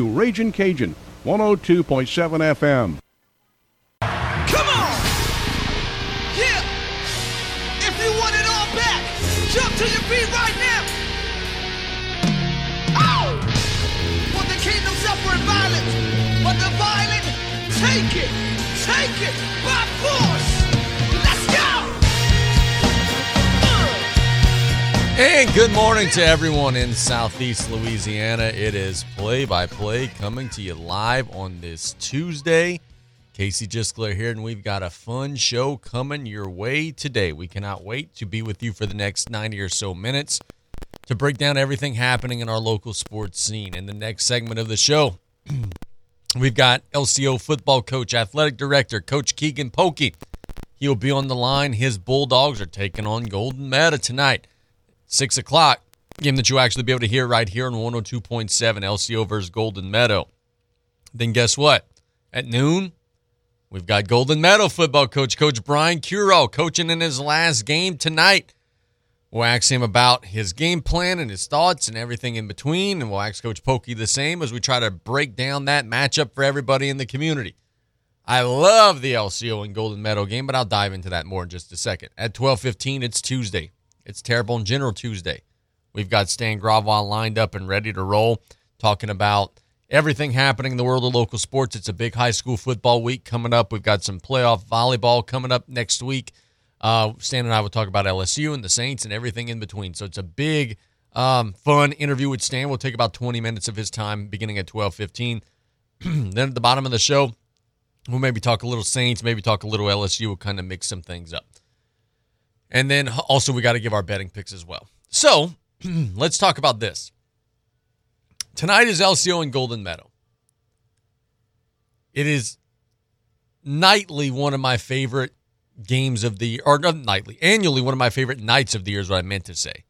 Raging Cajun, 102.7 FM. Come on! Yeah! If you want it all back, jump to your feet right now! Oh! For the kingdom suffer violence, but the violent take it! Take it by force! And good morning to everyone in Southeast Louisiana. It is play by play coming to you live on this Tuesday. Casey Gisclair here, and we've got a fun show coming your way today. We cannot wait to be with you for the next 90 or so minutes to break down everything happening in our local sports scene. In the next segment of the show, we've got LCO football coach, athletic director, Coach Keagan Polkey. He'll be on the line. His Bulldogs are taking on Golden Meadow tonight. Six o'clock. Game that you'll actually be able to hear right here on 102.7 LCO versus Golden Meadow. Then guess what? At noon, we've got Golden Meadow football coach, Coach Brian Curole, coaching in his last game tonight. We'll ask him about his game plan and his thoughts and everything in between. And we'll ask Coach Polkey the same as we try to break down that matchup for everybody in the community. I love the LCO and Golden Meadow game, but I'll dive into that more in just a second. At 12:15, it's Tuesday. It's Terrible in General Tuesday. We've got Stan Gravois lined up and ready to roll, talking about everything happening in the world of local sports. It's a big high school football week coming up. We've got some playoff volleyball coming up next week. Uh, Stan and I will talk about LSU and the Saints and everything in between. So it's a big, um, fun interview with Stan. We'll take about 20 minutes of his time, beginning at 12:15. then at the bottom of the show, we'll maybe talk a little Saints, maybe talk a little LSU. We'll kind of mix some things up. And then also we got to give our betting picks as well. So let's talk about this. Tonight is LCO and Golden Meadow. It is nightly one of my favorite games of the or not nightly, annually one of my favorite nights of the year is what I meant to say.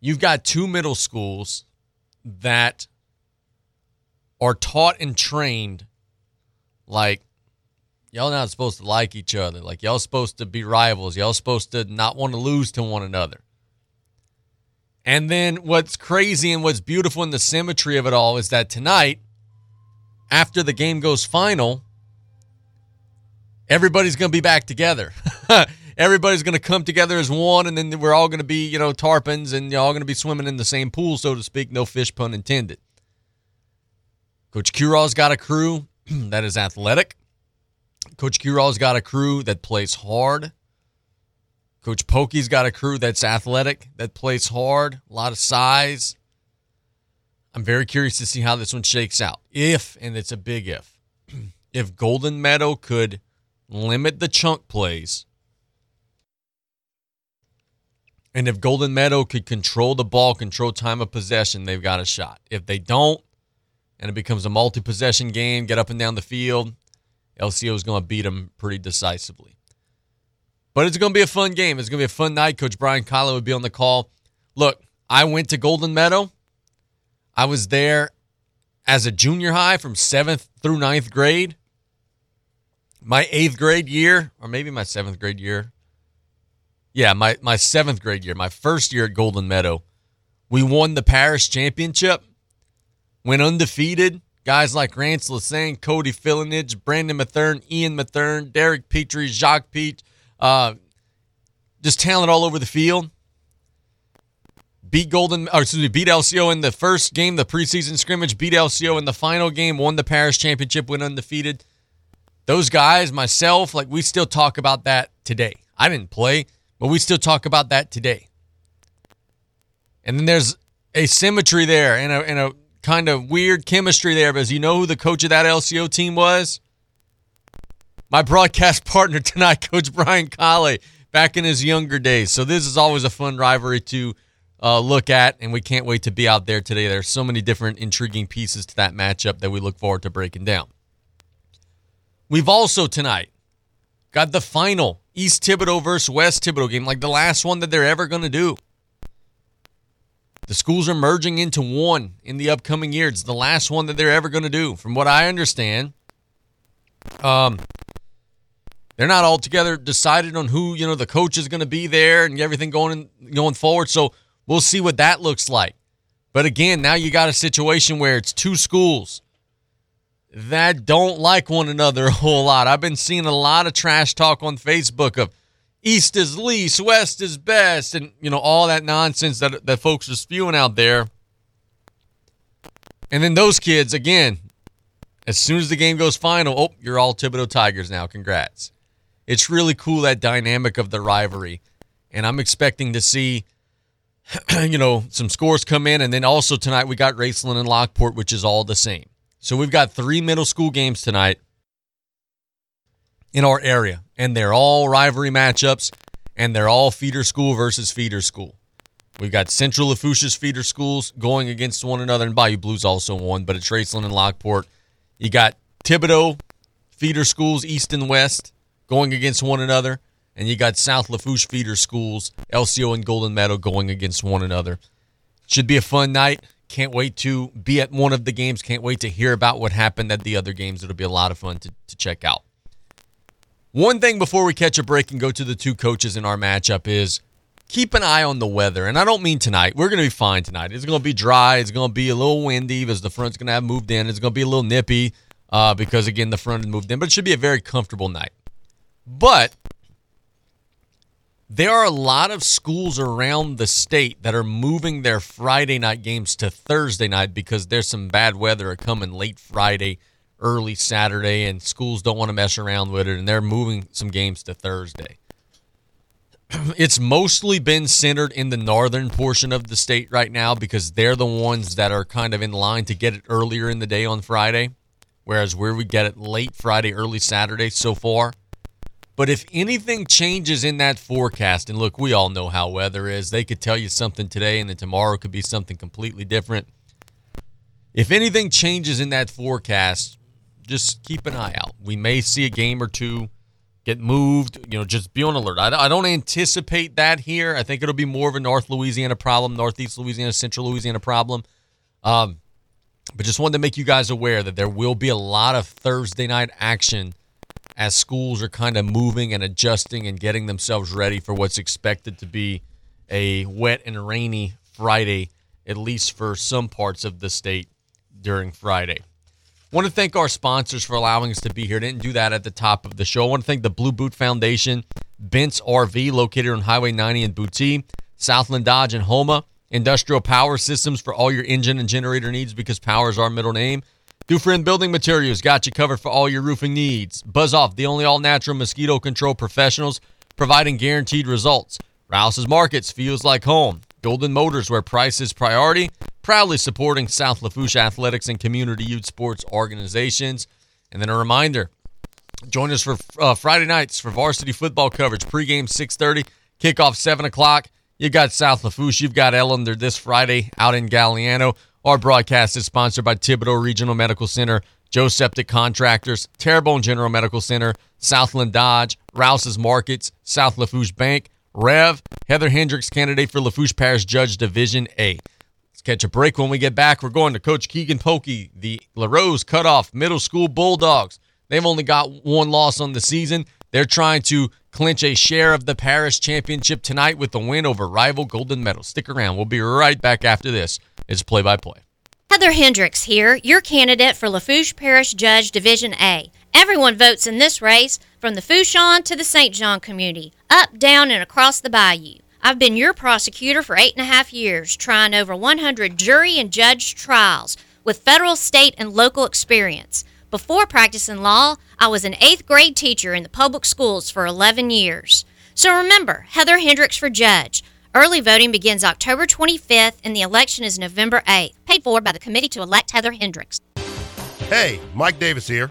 You've got two middle schools that are taught and trained like y'all not supposed to like each other. Like y'all supposed to be rivals. Y'all supposed to not want to lose to one another. And then what's crazy and what's beautiful in the symmetry of it all is that tonight, after the game goes final, everybody's going to be back together. everybody's going to come together as one, and then we're all going to be, you know, tarpons, and you're all going to be swimming in the same pool, so to speak. No fish pun intended. Coach Curole's got a crew that is athletic. Coach Curole's got a crew that plays hard. Coach Polkey's got a crew that's athletic, that plays hard, a lot of size. I'm very curious to see how this one shakes out. If, and it's a big if, if Golden Meadow could limit the chunk plays, and if Golden Meadow could control the ball, control time of possession, they've got a shot. If they don't, and it becomes a multi possession game, get up and down the field, LCO is going to beat them pretty decisively. But it's going to be a fun game. It's going to be a fun night. Coach Brian Collin would be on the call. Look, I went to Golden Meadow. I was there as a junior high from seventh through ninth grade. My eighth grade year, or maybe my seventh grade year. Yeah, my, my seventh grade year, my first year at Golden Meadow, we won the Parish championship, went undefeated. Guys like Rance Lassane, Cody Fillinage, Brandon Mathern, Ian Mathern, Derek Petrie, Jacques Pete, uh, just talent all over the field. Beat Golden, or excuse me, beat LCO in the first game, the preseason scrimmage. Beat LCO in the final game. Won the Parish championship. Went undefeated. Those guys, myself, like we still talk about that today. I didn't play, but we still talk about that today. And then there's a symmetry there and a, and a kind of weird chemistry there because you know who the coach of that LCO team was? My broadcast partner tonight, Coach Brian Colley, back in his younger days. So this is always a fun rivalry to uh, look at, and we can't wait to be out there today. There's so many different intriguing pieces to that matchup that we look forward to breaking down. We've also tonight got the final East Thibodaux versus West Thibodaux game, like the last one that they're ever going to do. The schools are merging into one in the upcoming year. It's the last one that they're ever going to do. From what I understand, um, they're not altogether decided on who you know the coach is going to be there and everything going going forward. So we'll see what that looks like. But again, now you got a situation where it's two schools that don't like one another a whole lot. I've been seeing a lot of trash talk on Facebook of East is least, West is best, and you know all that nonsense that that folks are spewing out there. And then those kids again, as soon as the game goes final, oh, you're all Thibodaux Tigers now. Congrats. It's really cool that dynamic of the rivalry, and I'm expecting to see. You know, some scores come in, and then also tonight we got Raceland and Lockport, which is all the same. So we've got three middle school games tonight in our area, and they're all rivalry matchups, and they're all feeder school versus feeder school. We've got Central Lafourche's feeder schools going against one another, and Bayou Blues also won, but it's Raceland and Lockport. You got Thibodaux feeder schools, East and West, going against one another, and you got South Lafourche feeder schools, LCO and Golden Meadow going against one another. Should be a fun night. Can't wait to be at one of the games. Can't wait to hear about what happened at the other games. It'll be a lot of fun to, to check out. One thing before we catch a break and go to the two coaches in our matchup is keep an eye on the weather. And I don't mean tonight. We're going to be fine tonight. It's going to be dry. It's going to be a little windy because the front's going to have moved in. It's going to be a little nippy uh, because, again, the front moved in. But it should be a very comfortable night. But there are a lot of schools around the state that are moving their Friday night games to Thursday night because there's some bad weather coming late Friday, early Saturday, and schools don't want to mess around with it, and they're moving some games to Thursday. it's mostly been centered in the northern portion of the state right now because they're the ones that are kind of in line to get it earlier in the day on Friday, whereas where we get it late Friday, early Saturday so far – but if anything changes in that forecast, and look, we all know how weather is, they could tell you something today and then tomorrow could be something completely different. If anything changes in that forecast, just keep an eye out. We may see a game or two get moved. You know, just be on alert. I, don't anticipate that here. I think it'll be more of a North Louisiana problem, Northeast Louisiana, Central Louisiana problem. Um, but just wanted to make you guys aware that there will be a lot of Thursday night action as schools are kind of moving and adjusting and getting themselves ready for what's expected to be a wet and rainy Friday, at least for some parts of the state during Friday. Want to thank our sponsors for allowing us to be here. Didn't do that at the top of the show. I want to thank the Blue Boot Foundation, Bent's RV, located on Highway 90 in Boutte, Southland Dodge and Houma, Industrial Power Systems for all your engine and generator needs because power is our middle name. Do Dufresne Building Materials got you covered for all your roofing needs. Buzz Off, the only all natural mosquito control professionals providing guaranteed results. Rouse's Markets feels like home. Golden Motors, where price is priority, proudly supporting South Lafourche athletics and community youth sports organizations. And then a reminder join us for uh, Friday nights for varsity football coverage. Pregame 6.30, kickoff 7 o'clock. You got South Lafourche. You've got Ellender this Friday out in Galliano. Our broadcast is sponsored by Thibodaux Regional Medical Center, Joe Septic Contractors, Terrebonne General Medical Center, Southland Dodge, Rouse's Markets, South Lafourche Bank, Rev, Heather Hendricks, candidate for Lafourche Parish Judge Division A. Let's catch a break when we get back. We're going to Coach Keagan Polkey, the LaRose Cutoff Middle School Bulldogs. They've only got one loss on the season. They're trying to clinch a share of the Parish Championship tonight with the win over rival Golden Meadow. Stick around. We'll be right back after this It's play by play. Heather Hendricks here, your candidate for Lafourche Parish Judge Division A. Everyone votes in this race, from the Fourchon to the St. John community, up, down, and across the bayou. I've been your prosecutor for eight and a half years, trying over 100 jury and judge trials with federal, state, and local experience. Before practicing law, I was an eighth grade teacher in the public schools for 11 years. So remember, Heather Hendricks for judge. Early voting begins October 25th and the election is November 8th. Paid for by the Committee to Elect Heather Hendricks. Hey, Mike Davis here.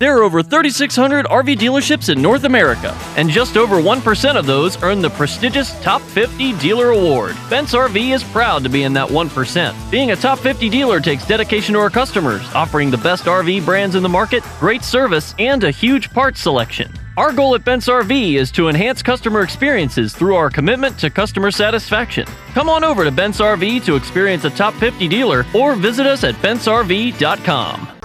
There are over 3,600 RV dealerships in North America, and just over 1% of those earn the prestigious Top 50 Dealer Award. Bent's RV is proud to be in that 1%. Being a Top 50 dealer takes dedication to our customers, offering the best RV brands in the market, great service, and a huge parts selection. Our goal at Bent's RV is to enhance customer experiences through our commitment to customer satisfaction. Come on over to Bent's RV to experience a top 50 dealer or visit us at bentsrv.com.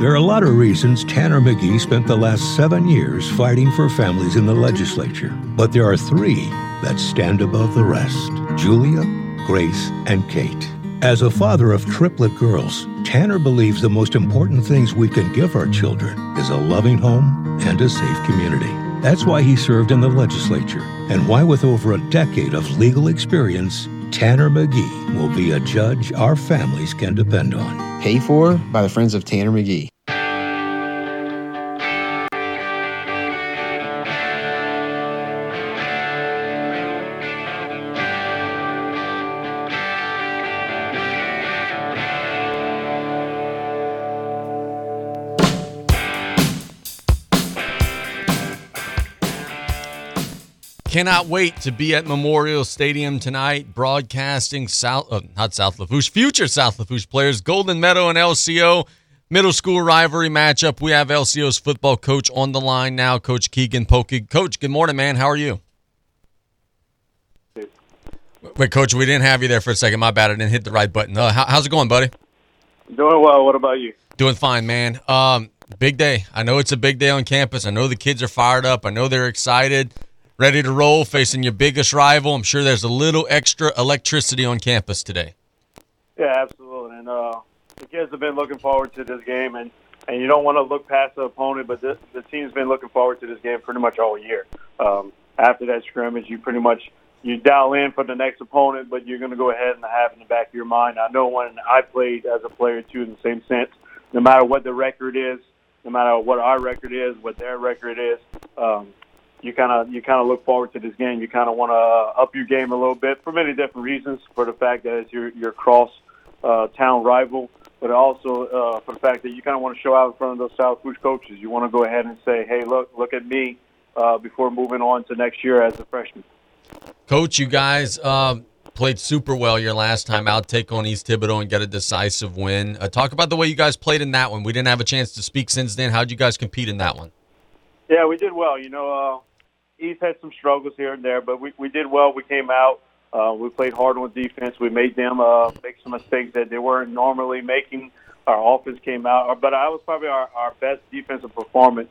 There are a lot of reasons Tanner McGee spent the last seven years fighting for families in the legislature, but there are three that stand above the rest Julia, Grace, and Kate. As a father of triplet girls, Tanner believes the most important things we can give our children is a loving home and a safe community. That's why he served in the legislature, and why, with over a decade of legal experience, Tanner McGee will be a judge our families can depend on. Paid for by the Friends of Tanner McGee. Cannot wait to be at Memorial Stadium tonight, broadcasting South, uh, not South Lafourche, future South Lafourche players, Golden Meadow and LCO middle school rivalry matchup. We have LCO's football coach on the line now, Coach Keagan Polkey. Coach, good morning, man. How are you? Wait, Coach, we didn't have you there for a second. My bad. I didn't hit the right button. Uh, how, how's it going, buddy? Doing well. What about you? Doing fine, man. Um, big day. I know it's a big day on campus. I know the kids are fired up. I know they're excited ready to roll facing your biggest rival. I'm sure there's a little extra electricity on campus today. Yeah, absolutely. And uh, the kids have been looking forward to this game, and, and you don't want to look past the opponent, but this, the team's been looking forward to this game pretty much all year. Um, after that scrimmage, you pretty much you dial in for the next opponent, but you're going to go ahead and have in the back of your mind. I know when I played as a player too, in the same sense, no matter what the record is, no matter what our record is, what their record is, um, you kind of you kind of look forward to this game. You kind of want to uh, up your game a little bit for many different reasons. For the fact that it's your your cross uh, town rival, but also uh, for the fact that you kind of want to show out in front of those South Rouge coaches. You want to go ahead and say, "Hey, look, look at me," uh, before moving on to next year as a freshman. Coach, you guys um, played super well your last time out, take on East Thibodaux and get a decisive win. Uh, talk about the way you guys played in that one. We didn't have a chance to speak since then. How'd you guys compete in that one? Yeah, we did well. You know, uh, East had some struggles here and there, but we, we did well. We came out. Uh, we played hard on defense. We made them uh, make some mistakes that they weren't normally making. Our offense came out, but I was probably our, our best defensive performance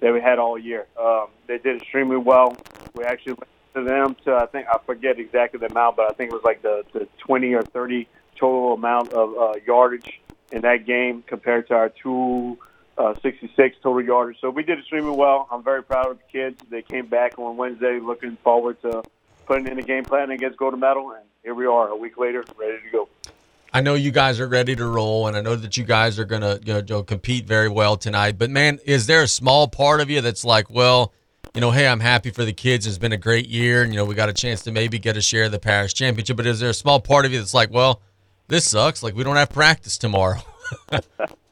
that we had all year. Um, they did extremely well. We actually went to them to I think I forget exactly the amount, but I think it was like the, the 20 or 30 total amount of uh, yardage in that game compared to our two uh, 66 total yardage. So we did extremely well. I'm very proud of the kids. They came back on Wednesday looking forward to putting in a game plan against Golden Meadow, and here we are a week later, ready to go. I know you guys are ready to roll, and I know that you guys are gonna you know, compete very well tonight. But man, is there a small part of you that's like, well, you know, hey, I'm happy for the kids. It's been a great year, and you know, we got a chance to maybe get a share of the parish championship. But is there a small part of you that's like, well, this sucks. Like we don't have practice tomorrow.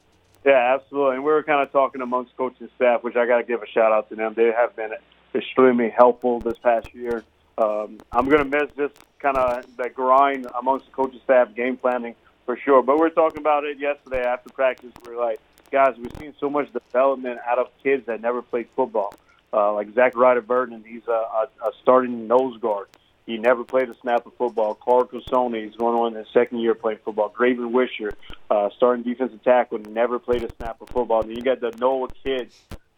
Yeah, absolutely. And we were kind of talking amongst coaching staff, which I got to give a shout out to them. They have been extremely helpful this past year. Um, I'm going to miss just kind of that grind amongst the coaching staff, game planning for sure. But we were talking about it yesterday after practice. We are like, guys, we've seen so much development out of kids that never played football. Uh, like Zach Ryder Burton, and he's a, a, a starting nose guard. He never played a snap of football. Carl Cosoni, he's going on his second year playing football. Graven Wisher, uh, starting defensive tackle, never played a snap of football. And then you got the Noah kid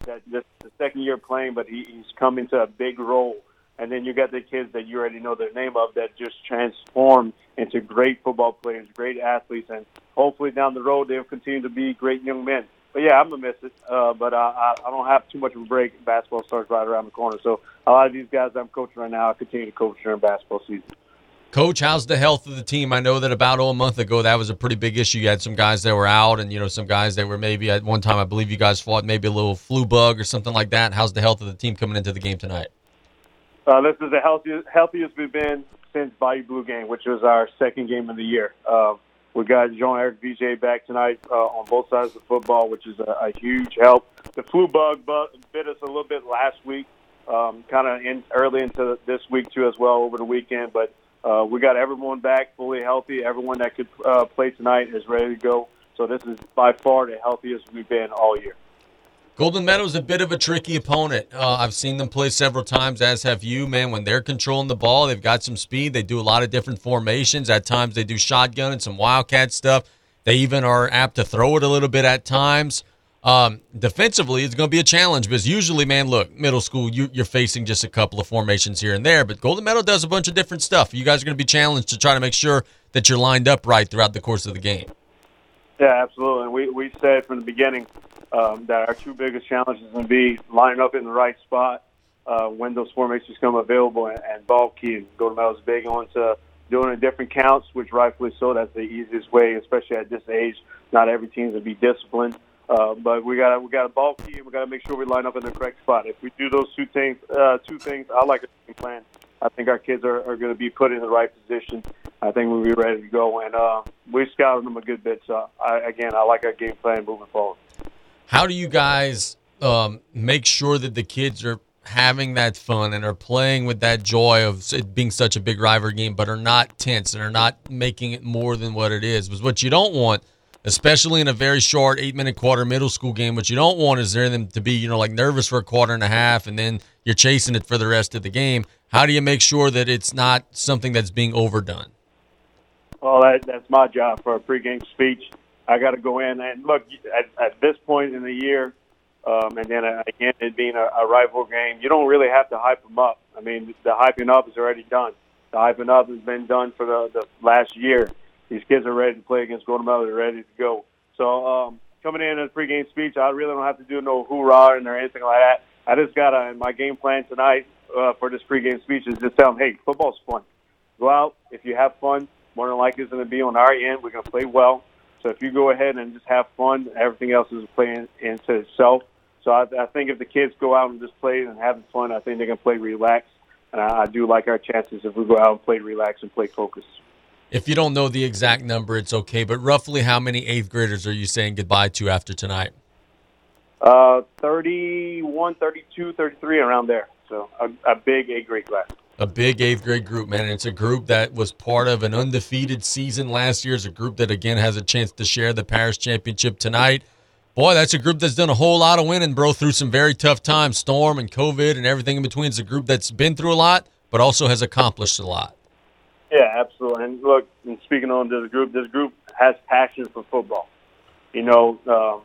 that just the second year playing, but he, he's come into a big role. And then you got the kids that you already know the name of that just transform into great football players, great athletes, and hopefully down the road they'll continue to be great young men but yeah, I'm gonna miss it. Uh, but I, I, I don't have too much of a break. Basketball starts right around the corner, so a lot of these guys I'm coaching right now, I continue to coach during basketball season. Coach, how's the health of the team? I know that about oh, a month ago that was a pretty big issue. You had some guys that were out, and you know some guys that were maybe at one time. I believe you guys fought maybe a little flu bug or something like that. How's the health of the team coming into the game tonight? Uh, this is the healthiest healthiest we've been since Bayou Blue game, which was our second game of the year. Uh, we got Jean Eric VJ back tonight uh, on both sides of the football, which is a, a huge help. The flu bug bit us a little bit last week, um, kind of in early into this week too as well over the weekend. But uh, we got everyone back fully healthy. Everyone that could uh, play tonight is ready to go. So this is by far the healthiest we've been all year. Golden Meadow's a bit of a tricky opponent. Uh, I've seen them play several times, as have you, man. When they're controlling the ball, they've got some speed. They do a lot of different formations. At times, they do shotgun and some wildcat stuff. They even are apt to throw it a little bit at times. Um, defensively, it's going to be a challenge because usually, man, look, middle school, you, are facing just a couple of formations here and there, but Golden Meadow does a bunch of different stuff. You guys are going to be challenged to try to make sure that you're lined up right throughout the course of the game. Yeah, absolutely. And we, we said from the beginning um, that our two biggest challenges to be lining up in the right spot uh, when those formations come available and, and ball key. Golden Meadow's big on to doing it different counts, which rightfully so. That's the easiest way, especially at this age. Not every going to be disciplined. Uh, but we got we got a ball key, and we got to make sure we line up in the correct spot. If we do those two things, uh, two things, I like a plan. I think our kids are, are going to be put in the right position. I think we'll be ready to go, and uh, we scouted them a good bit. So I, again, I like our game plan moving forward. How do you guys um, make sure that the kids are having that fun and are playing with that joy of it being such a big rivalry game, but are not tense and are not making it more than what it is? Because what you don't want, especially in a very short eight minute quarter middle school game, what you don't want is there them to be, you know, like nervous for a quarter and a half and then you're chasing it for the rest of the game. How do you make sure that it's not something that's being overdone? Well, that, that's my job for a pregame speech. I got to go in and look at, at this point in the year, um, and then uh, again it being a, a rival game, you don't really have to hype them up. I mean, the hyping up is already done. The hyping up has been done for the, the last year. These kids are ready to play against Golden Meadow. They're ready to go. So um, coming in at a pregame speech, I really don't have to do no hoorah or anything like that. I just got to, in my game plan tonight uh, for this pregame speech is just tell them, hey, football's fun. Go out. If you have fun, more than likely it's going to be on our end. We're going to play well. So if you go ahead and just have fun, everything else is playing into itself. So I, I think if the kids go out and just play and having fun, I think they can play relaxed. And I, I do like our chances if we go out and play relaxed and play focused. If you don't know the exact number, it's okay. But roughly, how many eighth graders are you saying goodbye to after tonight? Uh, 31, 32, 33, around there. So a, a big eighth grade class a big eighth grade group, man. And it's a group that was part of an undefeated season last year. It's a group that, again, has a chance to share the Parish Championship tonight. Boy, that's a group that's done a whole lot of winning, bro, through some very tough times, storm and COVID and everything in between. It's a group that's been through a lot, but also has accomplished a lot. Yeah, absolutely. And look, and speaking on this group, this group has passion for football. You know, um,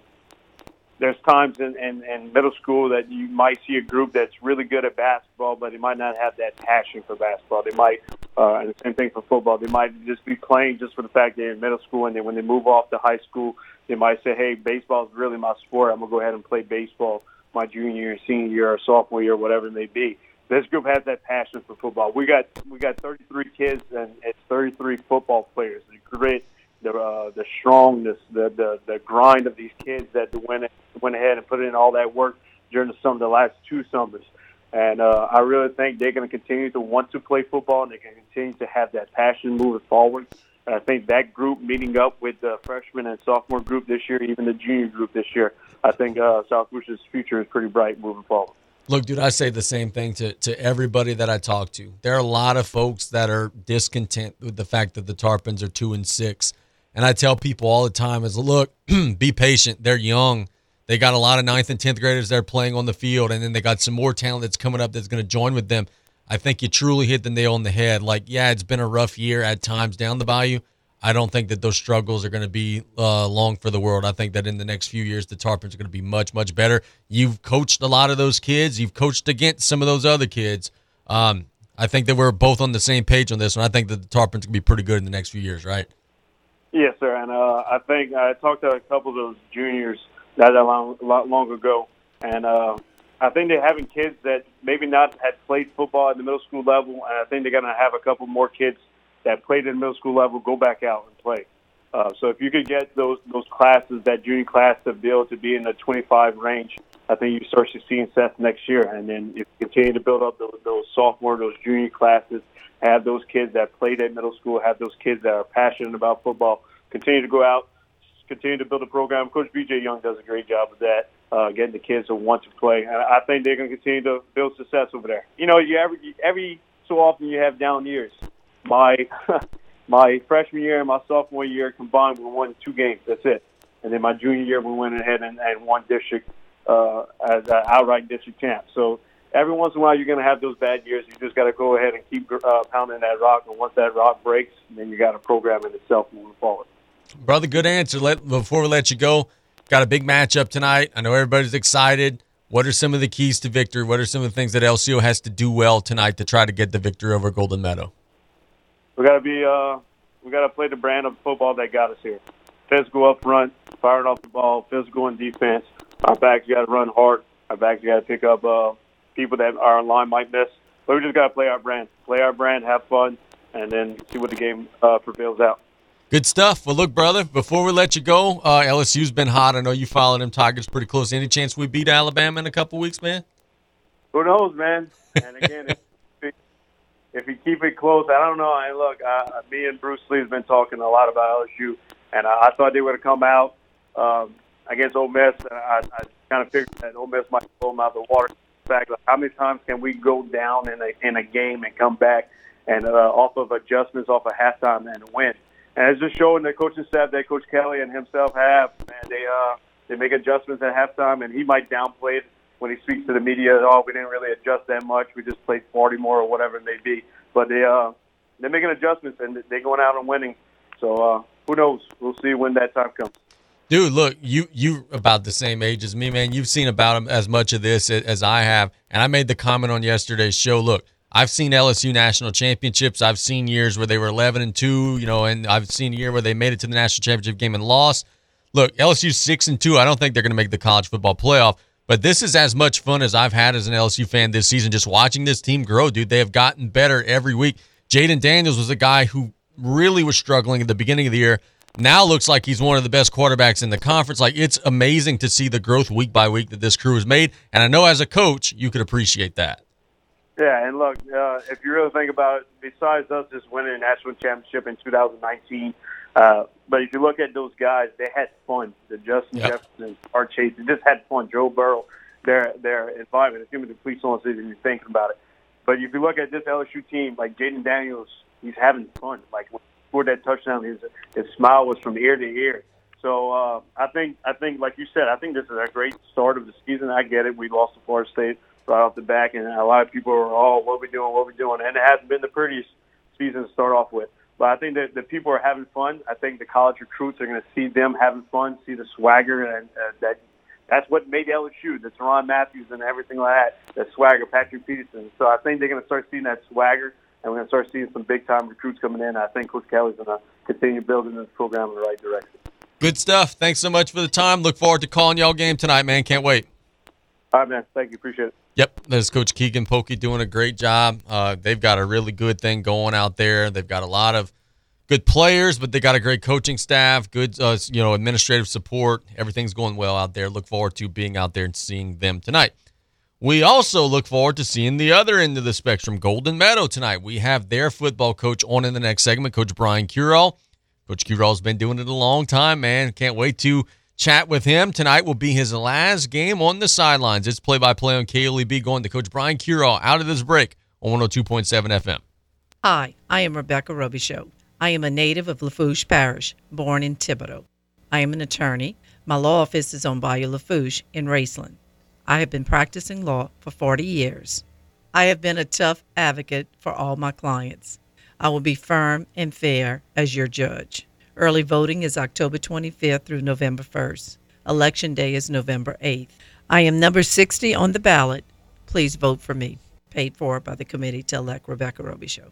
there's times in, in, in middle school that you might see a group that's really good at basketball, but they might not have that passion for basketball. They might, uh, and the same thing for football. They might just be playing just for the fact they're in middle school, and then when they move off to high school, they might say, "Hey, baseball is really my sport. I'm gonna go ahead and play baseball my junior senior or sophomore year, whatever it may be." This group has that passion for football. We got we got 33 kids, and it's 33 football players. The grit, the uh, the strongness, the, the the grind of these kids that went went ahead and put in all that work during the summer, the last two summers. And uh, I really think they're going to continue to want to play football, and they can continue to have that passion moving forward. And I think that group meeting up with the freshman and sophomore group this year, even the junior group this year, I think uh, South Bush's future is pretty bright moving forward. Look, dude, I say the same thing to, to everybody that I talk to. There are a lot of folks that are discontent with the fact that the Tarpons are two and six. And I tell people all the time is look, be patient. They're young. They got a lot of ninth and tenth graders that are playing on the field, and then they got some more talent that's coming up that's going to join with them. I think you truly hit the nail on the head. Like, yeah, it's been a rough year at times down the bayou. I don't think that those struggles are going to be uh, long for the world. I think that in the next few years, the Tarpons are going to be much, much better. You've coached a lot of those kids. You've coached against some of those other kids. Um, I think that we're both on the same page on this, and I think that the Tarpons can be pretty good in the next few years, right? Yes, sir. And uh, I think I talked to a couple of those juniors not that long, a lot long ago, and uh, I think they're having kids that maybe not had played football at the middle school level, and I think they're going to have a couple more kids that played at middle school level go back out and play. Uh, so if you could get those those classes, that junior class, to able to be in the 25 range, I think you start to see Seth next year. And then if you continue to build up those, those sophomore, those junior classes, have those kids that played at middle school, have those kids that are passionate about football, continue to go out, continue to build a program. Coach BJ Young does a great job of that, uh, getting the kids to want to play. And I think they're going to continue to build success over there. You know, you every every so often you have down years. My my freshman year and my sophomore year combined, we won two games. That's it. And then my junior year, we went ahead and, and won district uh, as an outright district champ. So every once in a while, you're going to have those bad years. You just got to go ahead and keep uh, pounding that rock. And once that rock breaks, then you got a program in itself moving forward. Brother, good answer. Let, before we let you go, got a big matchup tonight. I know everybody's excited. What are some of the keys to victory? What are some of the things that LCO has to do well tonight to try to get the victory over Golden Meadow? We got to be uh, we got to play the brand of football that got us here. Physical up front, firing off the ball, physical in defense. Our backs you got to run hard. Our backs you got to pick up uh, people that our line might miss. But we just got to play our brand, play our brand, have fun, and then see what the game uh, prevails out. Good stuff. Well, look, brother, before we let you go, uh, LSU's been hot. I know you followed them Tigers pretty close. Any chance we beat Alabama in a couple weeks, man? Who knows, man? And again, if you keep it close, I don't know. I look, uh, me and Bruce Lee has been talking a lot about LSU, and I, I thought they would have come out um, against Ole Miss. And I, I kind of figured that Ole Miss might blow them out of the water. Back, how many times can we go down in a in a game and come back and uh, off of adjustments, off of halftime, and win? And it's just showing the coaching staff that Coach Kelly and himself have. Man, they uh, they make adjustments at halftime, and he might downplay it when he speaks to the media, oh, we didn't really adjust that much. We just played 40 more or whatever it may be. But they uh, they're making adjustments and they're going out and winning. So uh, who knows? We'll see when that time comes. Dude, look, you you about the same age as me, man. You've seen about as much of this as I have, and I made the comment on yesterday's show. Look, I've seen LSU national championships. I've seen years where they were 11 and two, you know, and I've seen a year where they made it to the national championship game and lost. Look, LSU's six and two. I don't think they're going to make the college football playoff, but this is as much fun as I've had as an LSU fan this season, just watching this team grow, dude. They have gotten better every week. Jayden Daniels was a guy who really was struggling at the beginning of the year. Now looks like he's one of the best quarterbacks in the conference. Like it's amazing to see the growth week by week that this crew has made. And I know as a coach, you could appreciate that. Yeah, and look, uh, if you really think about it, besides us just winning a national championship in 2019, uh, but if you look at those guys, they had fun. The Justin yep. Jefferson, Art Chase, they just had fun. Joe Burrow, their their environment. It's giving the police on if you're thinking about it. But if you look at this LSU team, like Jayden Daniels, he's having fun. Like before that touchdown, his his smile was from ear to ear. So uh, I think I think like you said, I think this is a great start of the season. I get it. We lost to Florida State right off the back, and a lot of people are, oh, what are we doing? What are we doing? And it hasn't been the prettiest season to start off with. But I think that the people are having fun. I think the college recruits are going to see them having fun, see the swagger, and uh, that that's what made LSU, the Tyrann Mathieu and everything like that, the swagger, Patrick Peterson. So I think they're going to start seeing that swagger, and we're going to start seeing some big time recruits coming in. I think Coach Kelly's going to continue building this program in the right direction. Good stuff. Thanks so much for the time. Look forward to calling y'all game tonight, man. Can't wait. All right, man. Thank you. Appreciate it. Yep, there's Coach Keagan Polkey doing a great job. Uh, they've got a really good thing going out there. They've got a lot of good players, but they got a great coaching staff, good uh, you know administrative support. Everything's going well out there. Look forward to being out there and seeing them tonight. We also look forward to seeing the other end of the spectrum, Golden Meadow tonight. We have their football coach on in the next segment, Coach Brian Curole. Coach Curole's been doing it a long time, man. Can't wait to chat with him. Tonight will be his last game on the sidelines. It's play by play on KLEB going to Coach Brian Curole out of this break on 102.7 FM. Hi, I am Rebecca Robichaud. I am a native of Lafourche Parish, born in Thibodaux. I am an attorney. My law office is on Bayou Lafourche in Raceland. I have been practicing law for 40 years. I have been a tough advocate for all my clients. I will be firm and fair as your judge. Early voting is October 25th through November 1st. Election day is November 8th. I am number 60 on the ballot. Please vote for me. Paid for by the committee to elect Rebecca Robichaud.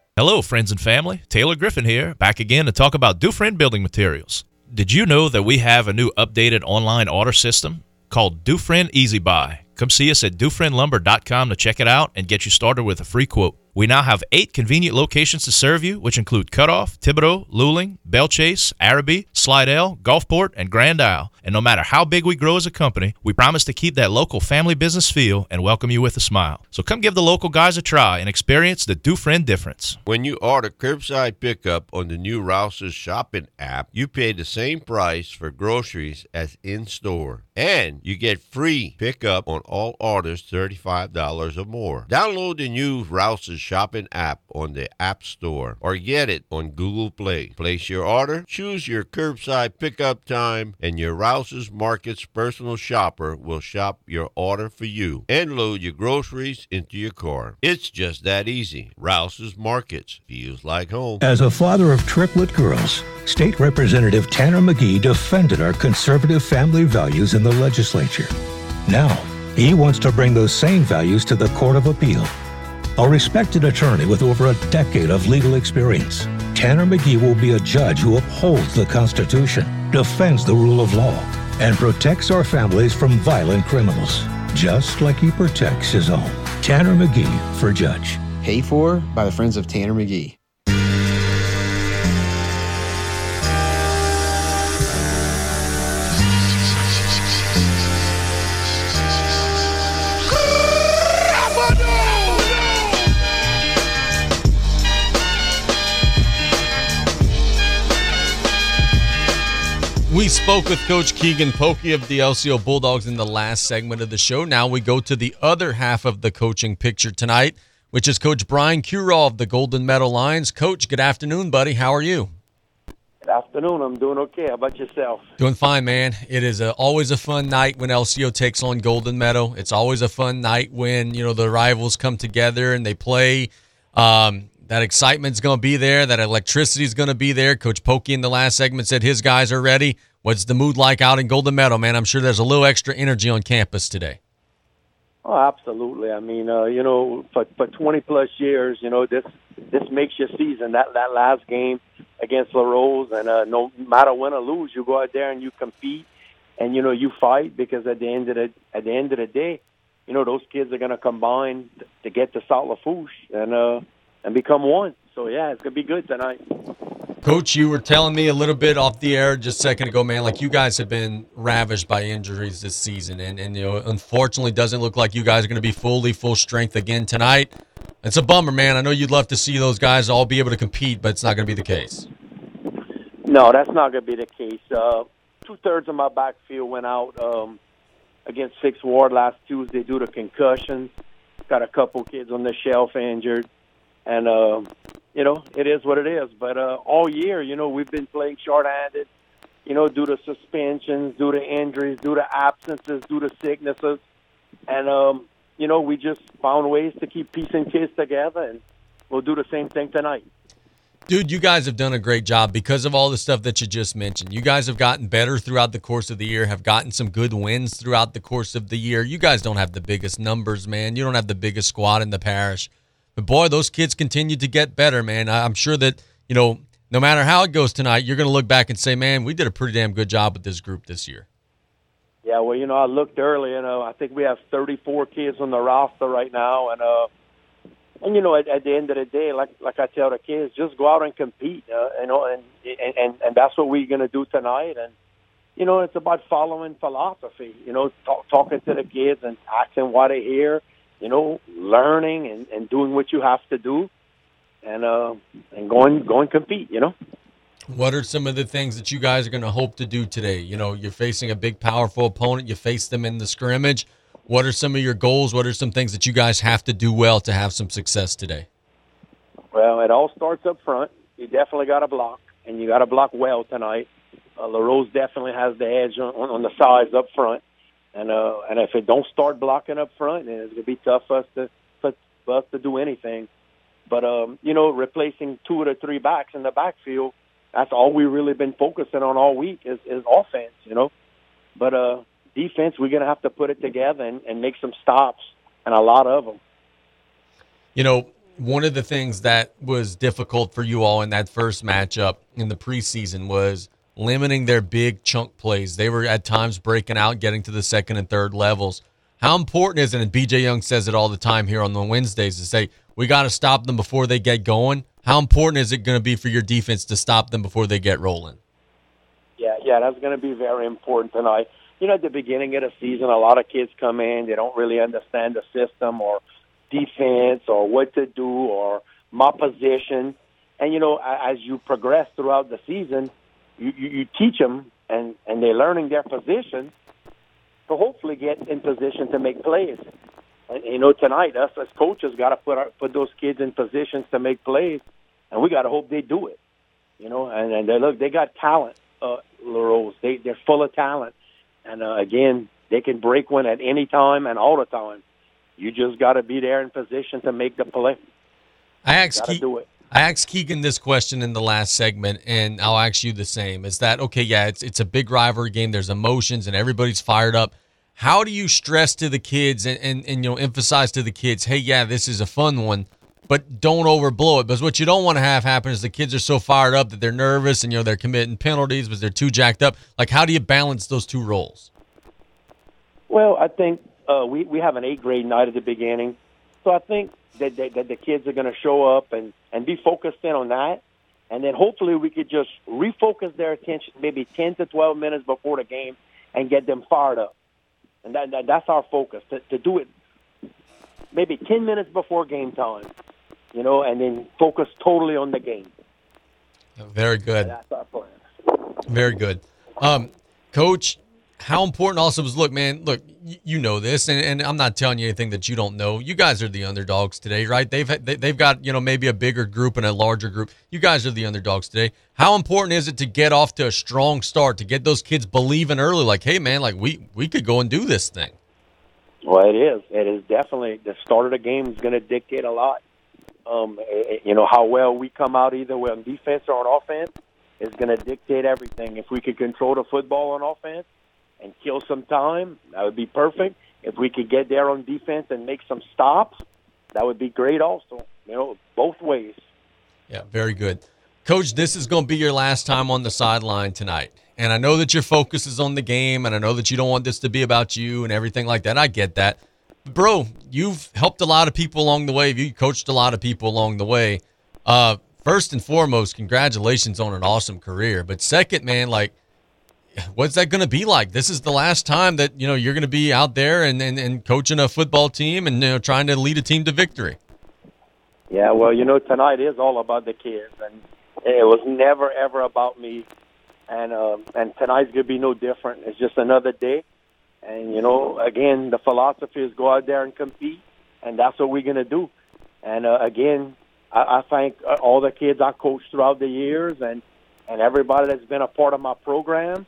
Hello, friends and family. Taylor Griffin here, back again to talk about Dufresne Building Materials. Did you know that we have a new updated online order system called Dufresne Easy Buy? Come see us at DufresneLumber.com to check it out and get you started with a free quote. We now have eight convenient locations to serve you, which include Cutoff, Thibodaux, Luling, Belle Chasse, Arabi, Slidell, Gulfport, and Grand Isle. And no matter how big we grow as a company, we promise to keep that local family business feel and welcome you with a smile. So come give the local guys a try and experience the Dufresne difference. When you order curbside pickup on the new Rouse's shopping app, you pay the same price for groceries as in store. And you get free pickup on all orders $35 or more. Download the new Rouse's shopping app on the App Store or get it on Google Play. Place your order, choose your curbside pickup time, and your Rouse's Markets personal shopper will shop your order for you and load your groceries into your car. It's just that easy. Rouse's Markets feels like home. As a father of triplet girls, State Representative Tanner McGee defended our conservative family values in the legislature. Now, he wants to bring those same values to the Court of Appeal. A respected attorney with over a decade of legal experience, Tanner McGee will be a judge who upholds the Constitution, defends the rule of law, and protects our families from violent criminals, just like he protects his own. Tanner McGee for judge. Paid for by the Friends of Tanner McGee. We spoke with Coach Keagan Polkey of the LCO Bulldogs in the last segment of the show. Now we go to the other half of the coaching picture tonight, which is Coach Brian Curole of the Golden Meadow Lions. Coach, good afternoon, buddy. How are you? Good afternoon. I'm doing okay. How about yourself? Doing fine, man. It is a, always a fun night when LCO takes on Golden Meadow. It's always a fun night when you know the rivals come together and they play. Um, that excitement's going to be there. That electricity's going to be there. Coach Polkey in the last segment said his guys are ready. What's the mood like out in Golden Meadow, man? I'm sure there's a little extra energy on campus today. Oh, absolutely. I mean, uh, you know, for for 20 plus years, you know, this this makes your season. That that last game against LaRose, and uh, no matter win or lose, you go out there and you compete, and you know you fight because at the end of the at the end of the day, you know those kids are going to combine to get to South Lafourche and uh, and become one. So yeah, it's gonna be good tonight. Coach, you were telling me a little bit off the air just a second ago, man. Like you guys have been ravished by injuries this season, and and you know, unfortunately, doesn't look like you guys are going to be fully full strength again tonight. It's a bummer, man. I know you'd love to see those guys all be able to compete, but it's not going to be the case. No, that's not going to be the case. Uh, Two thirds of my backfield went out um, against Six Ward last Tuesday due to concussions. Got a couple kids on the shelf injured, and uh, you know it is what it is. But uh, all year, you know, we've been playing shorthanded. You know, due to suspensions, due to injuries, due to absences, due to sicknesses, and um, you know, we just found ways to keep piecing kids together, and we'll do the same thing tonight. Dude, you guys have done a great job because of all the stuff that you just mentioned. You guys have gotten better throughout the course of the year, have gotten some good wins throughout the course of the year. You guys don't have the biggest numbers, man. You don't have the biggest squad in the parish. But boy, those kids continue to get better, man. I'm sure that, you know, no matter how it goes tonight, you're going to look back and say, man, we did a pretty damn good job with this group this year. Yeah, well, you know, I looked earlier, you know, I think we have 34 kids on the roster right now, and uh, and you know, at, at the end of the day, like like I tell the kids, just go out and compete, uh, you know, and and and, and that's what we're gonna do tonight. And you know, it's about following philosophy. You know, talk, talking to the kids and asking why they're here. You know, learning and and doing what you have to do, and uh and going going compete. You know. What are some of the things that you guys are going to hope to do today? You know, you're facing a big, powerful opponent. You face them in the scrimmage. What are some of your goals? What are some things that you guys have to do well to have some success today? Well, it all starts up front. You definitely got to block, and you got to block well tonight. Uh, Larose definitely has the edge on, on the sides up front, and uh, and if it don't start blocking up front, then it's gonna be tough for us to for, for us to do anything. But um, you know, replacing two of the three backs in the backfield, that's all we've really been focusing on all week is, is offense. You know, but uh, defense, we're to have to put it together and, and make some stops, and a lot of them. You know, one of the things that was difficult for you all in that first matchup in the preseason was limiting their big chunk plays. They were at times breaking out, getting to the second and third levels. How important is it? And BJ Young says it all the time here on the Wednesdays to say we got to stop them before they get going. How important is it going to be for your defense to stop them before they get rolling? Yeah, yeah, that's going to be very important tonight you know, at the beginning of the season, a lot of kids come in, they don't really understand the system or defense or what to do or my position. And, you know, as you progress throughout the season, you, you, you teach them and, and they're learning their position to hopefully get in position to make plays. And, you know, tonight, us as coaches got to put our, put those kids in positions to make plays, and we got to hope they do it. You know, and, and they look, they got talent, uh, Larose. They, they're full of talent and uh, again, they can break one at any time and all the time. You just got to be there in position to make the play. I asked Ke- do it. I asked Keagan this question in the last segment, and I'll ask you the same. Is that okay? Yeah, it's it's a big rivalry game. There's emotions, and everybody's fired up. How do you stress to the kids and, and, and you know emphasize to the kids, hey, yeah, this is a fun one, but don't overblow it. Because what you don't want to have happen is the kids are so fired up that they're nervous and you know they're committing penalties because they're too jacked up. Like, how do you balance those two roles? Well, I think uh, we we have an eighth grade night at the beginning, so I think that, that, that the kids are going to show up and and be focused in on that, and then hopefully we could just refocus their attention maybe ten to twelve minutes before the game and get them fired up, and that, that that's our focus to to do it maybe ten minutes before game time, you know, and then focus totally on the game. Very good. That's our plan. Very good. Um, Coach, how important also was look, man, look, you know this, and, and, I'm not telling you anything that you don't know. You guys are the underdogs today, right? They've they've got you know maybe a bigger group and a larger group. You guys are the underdogs today. How important is it to get off to a strong start to get those kids believing early, like, hey, man, like we we could go and do this thing. Well, it is. It is definitely the start of the game is going to dictate a lot. Um, you know how well we come out either on defense or on offense is going to dictate everything. If we could control the football on offense and kill some time, that would be perfect. If we could get there on defense and make some stops, that would be great. Also, you know, both ways. Yeah, very good. Coach, this is going to be your last time on the sideline tonight. And I know that your focus is on the game, and I know that you don't want this to be about you and everything like that. I get that. Bro, you've helped a lot of people along the way. You coached a lot of people along the way. Uh, first and foremost, congratulations on an awesome career. But second, man, like, what's that going to be like? This is the last time that you know you're going to be out there and, and, and coaching a football team and you know trying to lead a team to victory. Yeah, well, you know, tonight is all about the kids, and it was never ever about me. And uh, and tonight's gonna be no different. It's just another day, and you know, again, the philosophy is go out there and compete, and that's what we're gonna do. And uh, again, I, I thank uh, all the kids I coached throughout the years, and and everybody that's been a part of my program.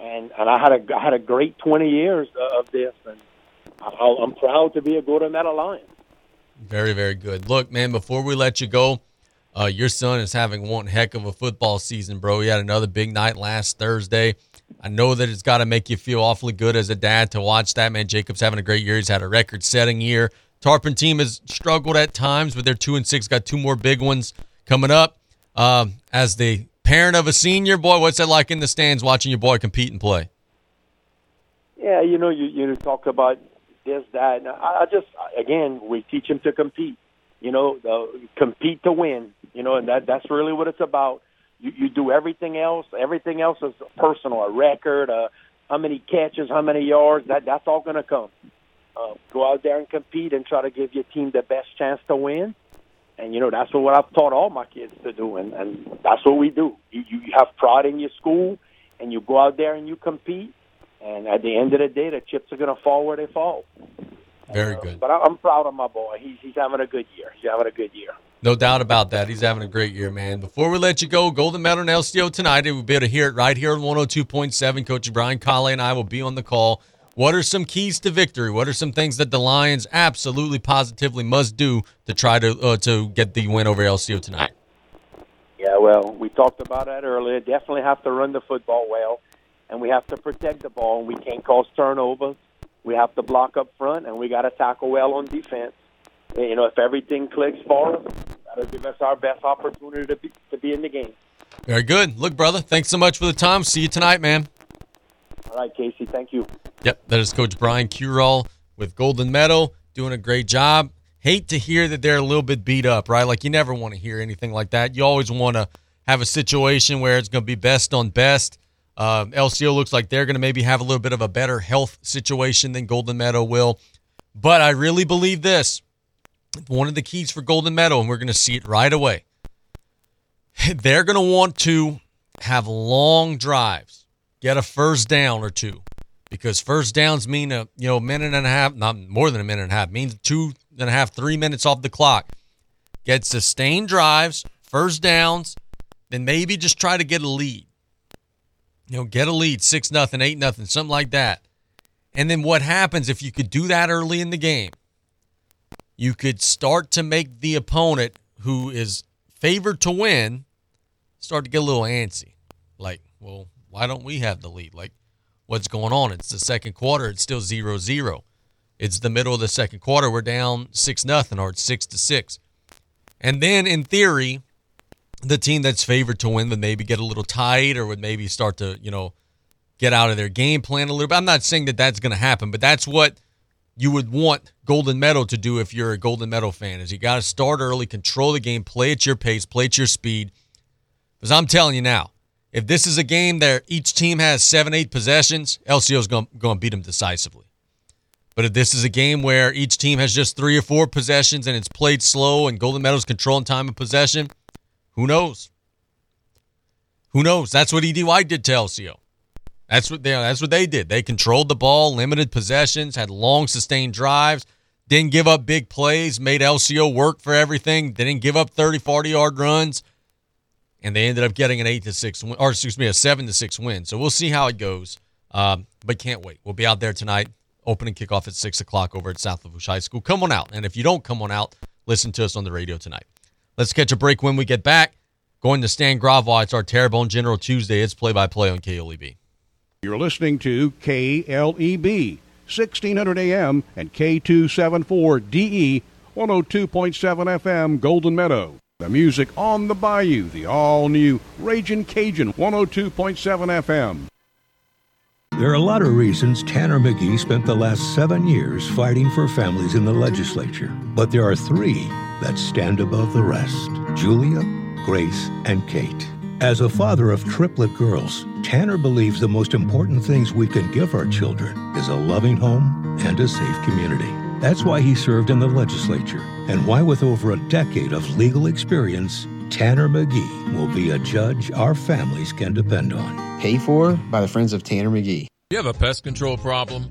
And and I had a I had a great 20 years of this, and I, I'm proud to be a Golden Meadow Lion. Very, very good. Look, man, before we let you go, uh, your son is having one heck of a football season, bro. He had another big night last Thursday. I know that it's got to make you feel awfully good as a dad to watch that, man. Jacob's having a great year. He's had a record setting year. Tarpon team has struggled at times, but they're two and six, got two more big ones coming up. Um, as the parent of a senior, boy, what's it like in the stands watching your boy compete and play? Yeah, you know, you you talk about this, that. And I, I just again, we teach him to compete. You know, the, compete to win. You know, and that that's really what it's about. You you do everything else. Everything else is personal. A record, uh, how many catches, how many yards. That that's all going to come. Uh, go out there and compete and try to give your team the best chance to win. And you know that's what I've taught all my kids to do, and and that's what we do. You you have pride in your school, and you go out there and you compete. And at the end of the day, the chips are going to fall where they fall. Very uh, good. But I- I'm proud of my boy. He's he's having a good year. He's having a good year. No doubt about that. He's having a great year, man. Before we let you go, Golden Meadow and LCO tonight. We'll be able to hear it right here on 102.7. Coach Brian Colley and I will be on the call. What are some keys to victory? What are some things that the Lions absolutely positively must do to try to uh, to get the win over LCO tonight? Yeah, well, we talked about that earlier. Definitely have to run the football well, and we have to protect the ball. And we can't cause turnovers. We have to block up front, and we got to tackle well on defense. And, you know, if everything clicks for us, that'll give us our best opportunity to be to be in the game. Very good. Look, brother, thanks so much for the time. See you tonight, man. All right, Casey. Thank you. Yep, that is Coach Brian Curole with Golden Meadow, doing a great job. Hate to hear that they're a little bit beat up, right? Like you never want to hear anything like that. You always want to have a situation where it's going to be best on best. Uh, LCO looks like they're going to maybe have a little bit of a better health situation than Golden Meadow will. But I really believe this. One of the keys for Golden Meadow, and we're going to see it right away. They're going to want to have long drives, get a first down or two, because first downs mean a you know minute and a half, not more than a minute and a half, means two and a half, three minutes off the clock. Get sustained drives, first downs, then maybe just try to get a lead. You know, get a lead, six nothing, eight nothing, something like that. And then what happens if you could do that early in the game? You could start to make the opponent who is favored to win start to get a little antsy. Like, well, why don't we have the lead? Like, what's going on? It's the second quarter. It's still 0 0. It's the middle of the second quarter. We're down 6 nothing, or it's 6 to 6. And then, in theory, the team that's favored to win would maybe get a little tight or would maybe start to, you know, get out of their game plan a little bit. I'm not saying that that's going to happen, but that's what you would want Golden Meadow to do if you're a Golden Meadow fan is you got to start early, control the game, play at your pace, play at your speed. Because I'm telling you now, if this is a game that each team has seven, eight possessions, LCO's going to beat them decisively. But if this is a game where each team has just three or four possessions and it's played slow and Golden Meadow's controlling time of possession, who knows? Who knows? That's what Ed White did to LCO. That's what they that's what they did. They controlled the ball, limited possessions, had long sustained drives, didn't give up big plays, made LCO work for everything, didn't give up 30, 40 yard runs, and they ended up getting an 8 to 6 win, or excuse me, a 7 to 6 win. So we'll see how it goes. Um, but can't wait. We'll be out there tonight. Opening kickoff at 6 o'clock over at South Lafourche High School. Come on out. And if you don't come on out, listen to us on the radio tonight. Let's catch a break when we get back. Going to Stan Gravois. It's our Terrebonne General Tuesday. It's play by play on KLEB. You're listening to KLEB, 1600 AM and K274DE, 102.7 FM, Golden Meadow. The music on the bayou, the all new Raging Cajun 102.7 FM. There are a lot of reasons Tanner Magee spent the last seven years fighting for families in the legislature, but there are three that stand above the rest Julia, Grace, and Kate. As a father of triplet girls, Tanner believes the most important things we can give our children is a loving home and a safe community. That's why he served in the legislature, and why, with over a decade of legal experience, Tanner Magee will be a judge our families can depend on. Paid for by the Friends of Tanner Magee. You have a pest control problem?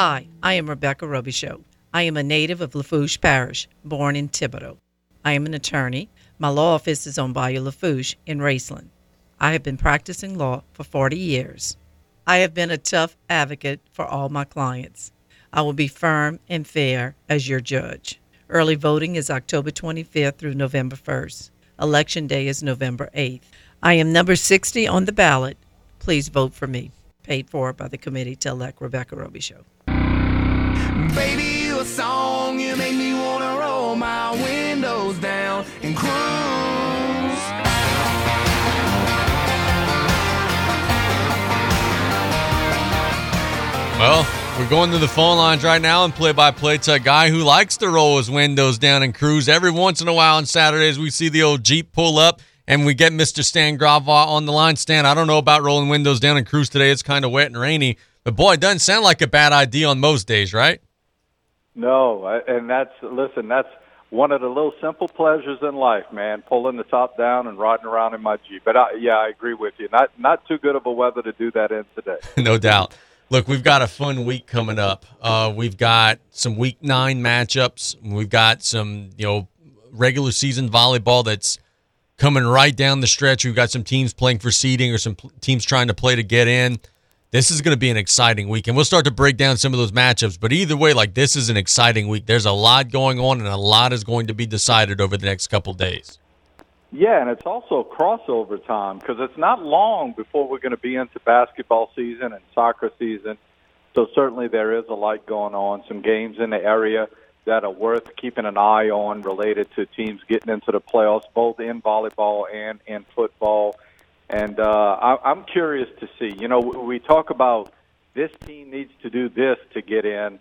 Hi, I am Rebecca Robichaud. I am a native of Lafourche Parish, born in Thibodaux. I am an attorney. My law office is on Bayou Lafourche in Raceland. I have been practicing law for 40 years. I have been a tough advocate for all my clients. I will be firm and fair as your judge. Early voting is October 25th through November 1st. Election day is November 8th. I am number 60 on the ballot. Please vote for me. Paid for by the committee to elect Rebecca Robichaud. Baby, you a song, you make me wanna roll my windows down and cruise. Well, we're going to the phone lines right now and play by play to a guy who likes to roll his windows down and cruise. Every once in a while on Saturdays, we see the old Jeep pull up and we get Mr. Stan Gravois on the line. Stan, I don't know about rolling windows down and cruise today. It's kind of wet and rainy, but boy, it doesn't sound like a bad idea on most days, right? No, and that's listen. That's one of the little simple pleasures in life, man. Pulling the top down and riding around in my Jeep. But I, yeah, I agree with you. Not not too good of a weather to do that in today. no doubt. Look, we've got a fun week coming up. Uh, we've got some week nine matchups. We've got some, you know, regular season volleyball that's coming right down the stretch. We've got some teams playing for seeding or some teams trying to play to get in. This is going to be an exciting week, and we'll start to break down some of those matchups. But either way, like this is an exciting week. There's a lot going on, and a lot is going to be decided over the next couple days. Yeah, and it's also crossover time because it's not long before we're going to be into basketball season and soccer season. So certainly there is a lot going on. Some games in the area that are worth keeping an eye on related to teams getting into the playoffs, both in volleyball and in football. And uh, I, I'm curious to see. You know, we talk about this team needs to do this to get in,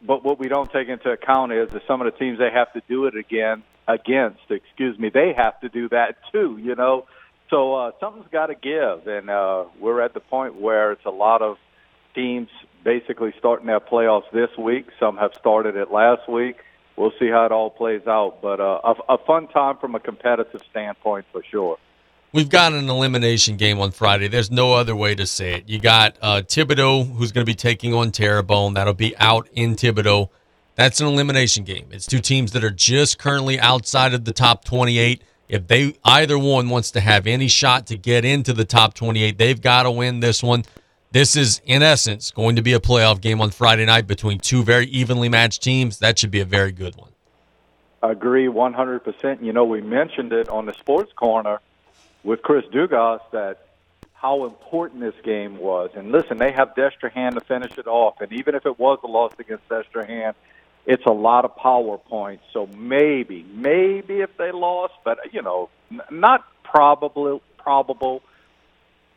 but what we don't take into account is that some of the teams they have to do it again against. Excuse me, they have to do that too. You know, so uh, something's got to give, and uh, we're at the point where it's a lot of teams basically starting their playoffs this week. Some have started it last week. We'll see how it all plays out, but uh, a, a fun time from a competitive standpoint for sure. we've got an elimination game on Friday. There's no other way to say it. You got uh, Thibodaux, who's going to be taking on Terrebonne. That'll be out in Thibodaux. That's an elimination game. It's two teams that are just currently outside of the top 28. If they either one wants to have any shot to get into the top 28, they've got to win this one. This is, in essence, going to be a playoff game on Friday night between two very evenly matched teams. That should be a very good one. I Agree 100%. You know, we mentioned it on the sports corner with Chris Dugas that how important this game was. And listen, they have Destrehan to finish it off. And even if it was a loss against Destrehan, it's a lot of power points. So maybe, maybe if they lost, but you know, not probable. Probable.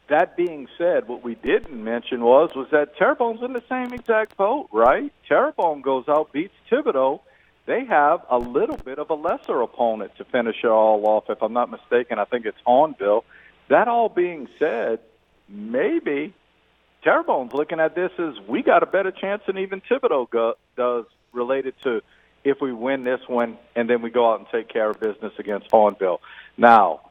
That being said, what we didn't mention was was that Terrebonne's in the same exact boat, right? Terrebonne goes out, beats Thibodaux. They have a little bit of a lesser opponent to finish it all off. If I'm not mistaken, I think it's Hahnville. That all being said, maybe Terrebonne's looking at this as we got a better chance than even Thibodaux go, does related to if we win this one and then we go out and take care of business against Hahnville. Now,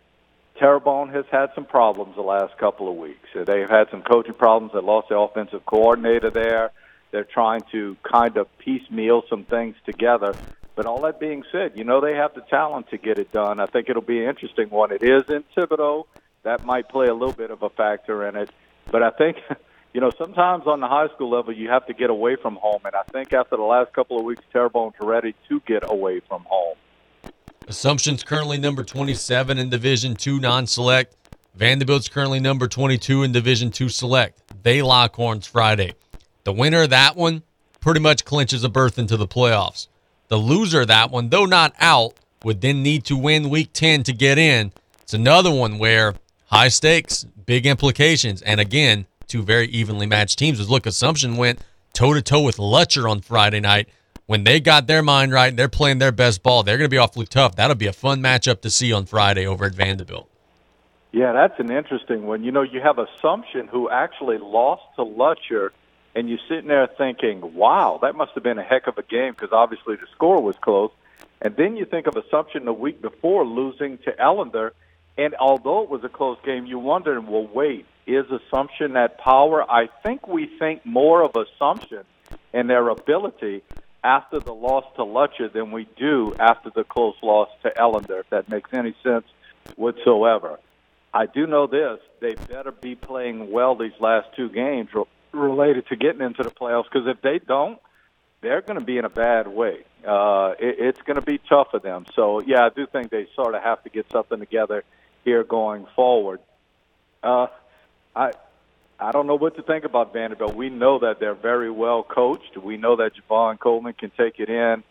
Terrebonne has had some problems the last couple of weeks. They've had some coaching problems. They lost their offensive coordinator there. They're trying to kind of piecemeal some things together. But all that being said, you know they have the talent to get it done. I think it'll be an interesting one. It is in Thibodaux. That might play a little bit of a factor in it. But I think, you know, sometimes on the high school level, you have to get away from home. And I think after the last couple of weeks, Terrebonne's ready to get away from home. Assumption's currently number 27 in Division 2 non-select. Vandebilt's currently number 22 in Division 2 select. They lock horns Friday. The winner of that one pretty much clinches a berth into the playoffs. The loser of that one, though not out, would then need to win week 10 to get in. It's another one where high stakes, big implications, and again, two very evenly matched teams. Look, Assumption went toe to toe with Lutcher on Friday night. When they got their mind right and they're playing their best ball, they're going to be awfully tough. That'll be a fun matchup to see on Friday over at Vandebilt. Yeah, that's an interesting one. You know, you have Assumption who actually lost to Lutcher, and you're sitting there thinking, wow, that must have been a heck of a game because obviously the score was close. And then you think of Assumption the week before losing to Ellender, and although it was a close game, you wonder, well, wait, is Assumption that power? I think we think more of Assumption and their ability after the loss to Lutcher than we do after the close loss to Ellender, if that makes any sense whatsoever. I do know this: they better be playing well these last two games re- related to getting into the playoffs. Because if they don't, they're going to be in a bad way. Uh, it, it's going to be tough for them. So yeah, I do think they sort of have to get something together here going forward. Uh, I I don't know what to think about Vandebilt. We know that they're very well coached. We know that Javon Coleman can take it in.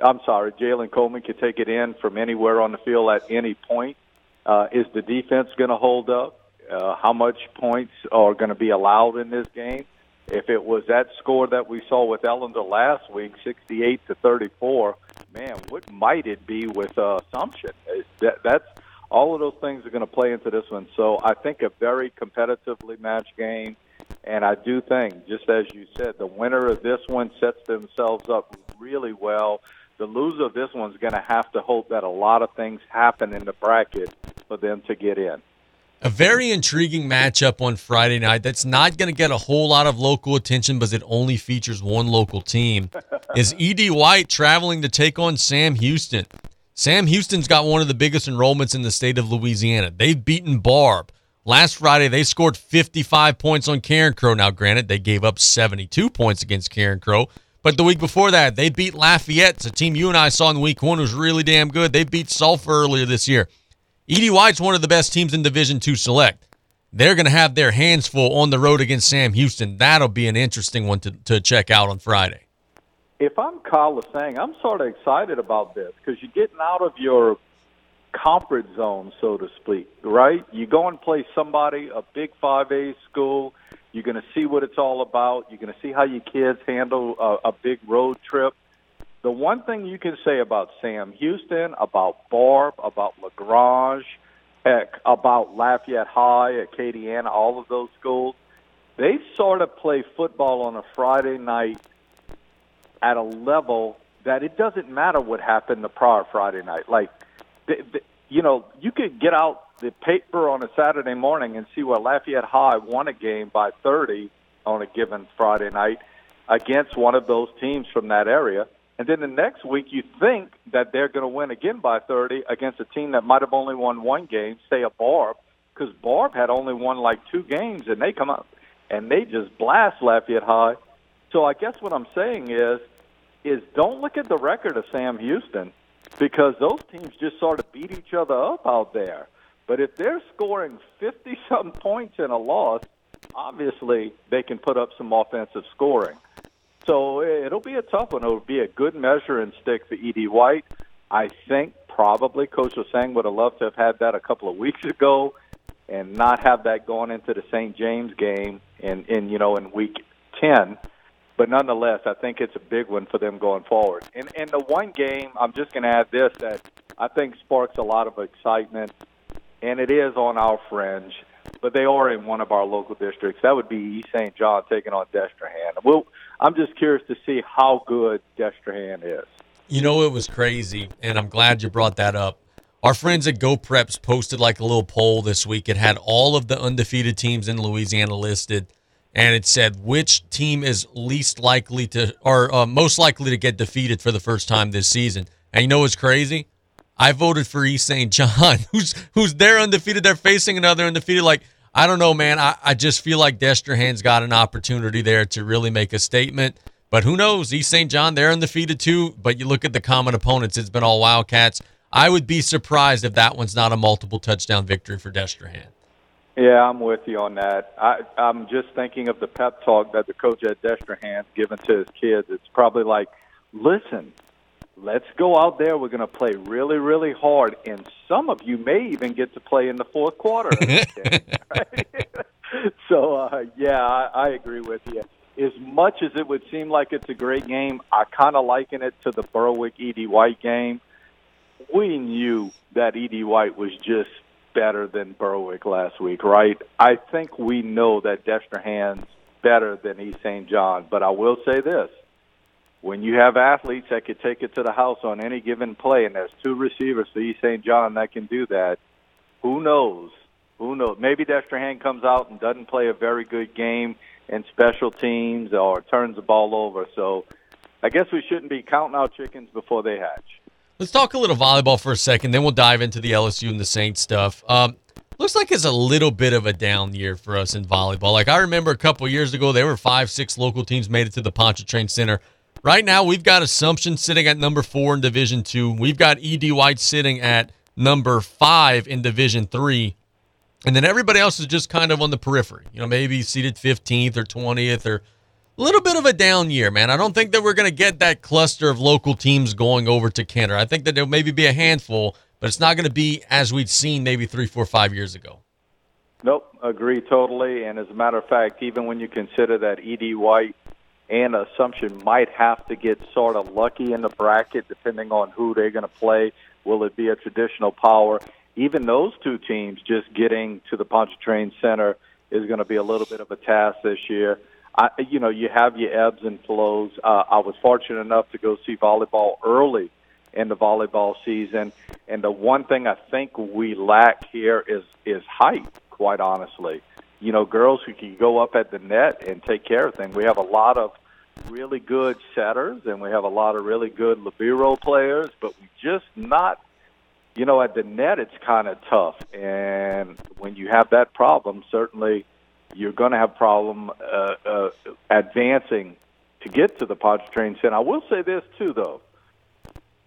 I'm sorry, Jalen Coleman can take it in from anywhere on the field at any point. Uh, is the defense going to hold up? Uh, how much points are going to be allowed in this game? If it was that score that we saw with Ellender last week, 68 to 34, man, what might it be with uh, Assumption? That, that's all of those things are going to play into this one. So I think a very competitively matched game. And I do think, just as you said, the winner of this one sets themselves up really well. The loser of this one's going to have to hope that a lot of things happen in the bracket for them to get in. A very intriguing matchup on Friday night that's not going to get a whole lot of local attention because it only features one local team. is E.D. White traveling to take on Sam Houston? Sam Houston's got one of the biggest enrollments in the state of Louisiana. They've beaten Barbe. Last Friday, they scored 55 points on Carencro. Now, granted, they gave up 72 points against Carencro, But the week before that, they beat Lafayette. It's a team you and I saw in week one was really damn good. They beat Sulphur earlier this year. E.D. White's one of the best teams in Division Two Select. They're going to have their hands full on the road against Sam Houston. That'll be an interesting one to, to check out on Friday. If I'm Kyle Lasseigne, I'm sort of excited about this because you're getting out of your comfort zone, so to speak, right? You go and play somebody, a big 5A school. You're going to see what it's all about. You're going to see how your kids handle a, a big road trip. The one thing you can say about Sam Houston, about Barbe, about Lagrange, heck, about Lafayette High, Acadiana, all of those schools, they sort of play football on a Friday night at a level that it doesn't matter what happened the prior Friday night. Like, the, the, you know, you could get out the paper on a Saturday morning and see where Lafayette High won a game by 30 on a given Friday night against one of those teams from that area. And then the next week, you think that they're going to win again by 30 against a team that might have only won one game, say a Barbe, because Barbe had only won like two games, and they come up and they just blast Lafayette High. So I guess what I'm saying is, is don't look at the record of Sam Houston because those teams just sort of beat each other up out there. But if they're scoring 50 something points in a loss, obviously they can put up some offensive scoring. So it'll be a tough one. It'll be a good measure and stick for Ed White. I think probably Coach Osang would have loved to have had that a couple of weeks ago and not have that going into the St. James game in, in you know in week ten. But nonetheless, I think it's a big one for them going forward. And and the one game, I'm just going to add this that I think sparks a lot of excitement, and it is on our fringe, but they are in one of our local districts. That would be East St. John taking on Destrehan. We'll, I'm just curious to see how good Destrehan is. You know, it was crazy, and I'm glad you brought that up. Our friends at GeauxPreps posted like a little poll this week. It had all of the undefeated teams in Louisiana listed, and it said which team is least likely to or uh, most likely to get defeated for the first time this season. And you know what's crazy? I voted for East St. John, who's who's they're undefeated. They're facing another undefeated. Like I don't know, man. I, I just feel like Destrehan's got an opportunity there to really make a statement. But who knows? East St. John, they're undefeated too. But you look at the common opponents, it's been all Wildcats. I would be surprised if that one's not a multiple touchdown victory for Destrehan. Yeah, I'm with you on that. I, I'm just thinking of the pep talk that the coach at Destrehan's given to his kids. It's probably like, listen, let's go out there. We're going to play really, really hard, and some of you may even get to play in the fourth quarter. So, uh, yeah, I, I agree with you. As much as it would seem like it's a great game, I kind of liken it to the Berwick Ed White game. We knew that Ed White was just better than Berwick last week, right? I think we know that Destrehan's better than East St. John, but I will say this when you have athletes that could take it to the house on any given play, and there's two receivers for East St. John that can do that, who knows? Who knows? Maybe Destrehan comes out and doesn't play a very good game in special teams or turns the ball over. So I guess we shouldn't be counting out chickens before they hatch. Let's talk a little volleyball for a second, then we'll dive into the LSU and the Saints stuff. Um, looks like it's a little bit of a down year for us in volleyball. Like I remember a couple years ago, there were five, six local teams made it to the Pontchartrain Center. Right now, we've got Assumption sitting at number four in Division Two. We've got Ed White sitting at number five in Division Three, and then everybody else is just kind of on the periphery. You know, maybe seated 15th or 20th or a little bit of a down year, man. I don't think that we're going to get that cluster of local teams going over to Kenner. I think that there'll maybe be a handful, but it's not going to be as we'd seen maybe three, four, five years ago. Nope, agree totally. And as a matter of fact, even when you consider that Ed White and Assumption might have to get sort of lucky in the bracket, depending on who they're going to play. Will it be a traditional power? Even those two teams just getting to the Pontchartrain Center is going to be a little bit of a task this year. I, you know, you have your ebbs and flows. Uh, I was fortunate enough to go see volleyball early in the volleyball season, and the one thing I think we lack here is is height. Quite honestly, you know, girls who can go up at the net and take care of things. We have a lot of really good setters, and we have a lot of really good libero players, but we just not. You know, at the net, it's kind of tough, and when you have that problem, certainly you're going to have problem uh, uh, advancing to get to the Pontchartrain Center. I will say this too, though.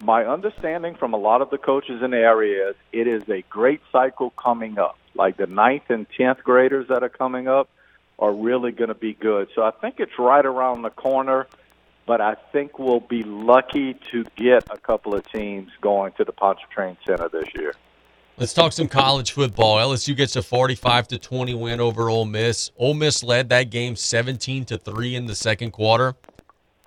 My understanding from a lot of the coaches in the area is it is a great cycle coming up. Like the ninth and tenth graders that are coming up are really going to be good. So I think it's right around the corner, but I think we'll be lucky to get a couple of teams going to the Pontchartrain Center this year. Let's talk some college football. LSU gets a 45 to 20 win over Ole Miss. Ole Miss led that game 17 to 3 in the second quarter.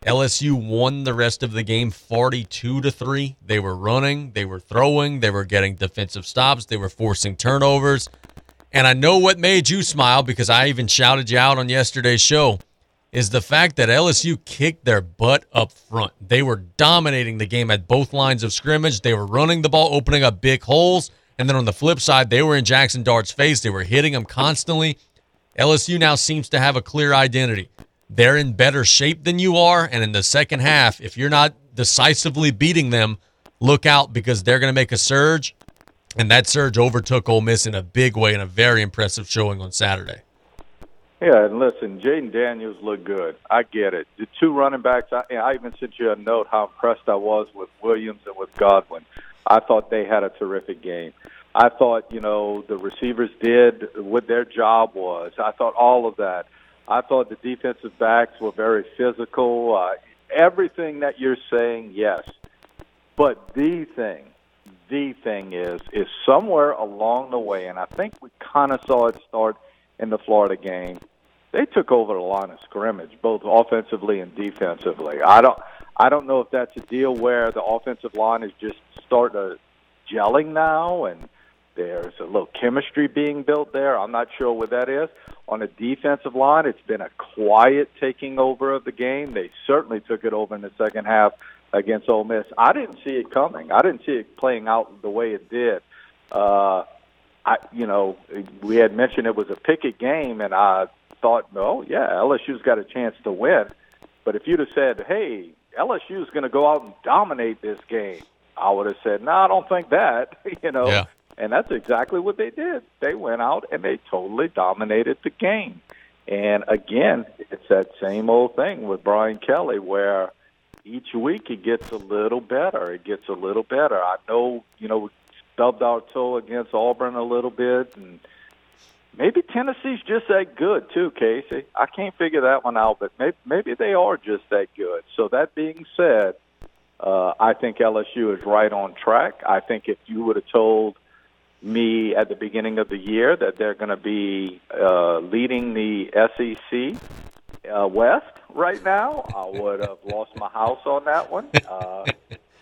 LSU won the rest of the game 42 to 3. They were running, they were throwing, they were getting defensive stops, they were forcing turnovers. And I know what made you smile because I even shouted you out on yesterday's show is the fact that LSU kicked their butt up front. They were dominating the game at both lines of scrimmage. They were running the ball, opening up big holes And then on the flip side, they were in Jackson Dart's face. They were hitting him constantly. LSU now seems to have a clear identity. They're in better shape than you are. And in the second half, if you're not decisively beating them, look out because they're going to make a surge. And that surge overtook Ole Miss in a big way in a very impressive showing on Saturday. Yeah, and listen, Jayden Daniels looked good. I get it. The two running backs, I, I even sent you a note how impressed I was with Williams and with Goodwin. I thought they had a terrific game. I thought, you know, the receivers did what their job was. I thought all of that. I thought the defensive backs were very physical. Uh, everything that you're saying, yes. But the thing, the thing is, is somewhere along the way, and I think we kind of saw it start in the Florida game. They took over the line of scrimmage, both offensively and defensively. I don't, I don't know if that's a deal where the offensive line is just starting to gelling now, and there's a little chemistry being built there. I'm not sure what that is. On the defensive line, it's been a quiet taking over of the game. They certainly took it over in the second half against Ole Miss. I didn't see it coming. I didn't see it playing out the way it did. Uh, I, you know, we had mentioned it was a picket game, and I thought, no, yeah, LSU's got a chance to win. But if you'd have said, hey, LSU's going to go out and dominate this game, I would have said, no, I don't think that. you know, Yeah. and that's exactly what they did. They went out and they totally dominated the game. And again, it's that same old thing with Brian Kelly where each week it gets a little better. It gets a little better. I know, you know, we stubbed our toe against Auburn a little bit and maybe Tennessee's just that good too, Casey. I can't figure that one out, but maybe maybe they are just that good. So that being said, uh, I think LSU is right on track. I think if you would have told me at the beginning of the year that they're going to be uh, leading the SEC uh, West right now, I would have lost my house on that one. Uh,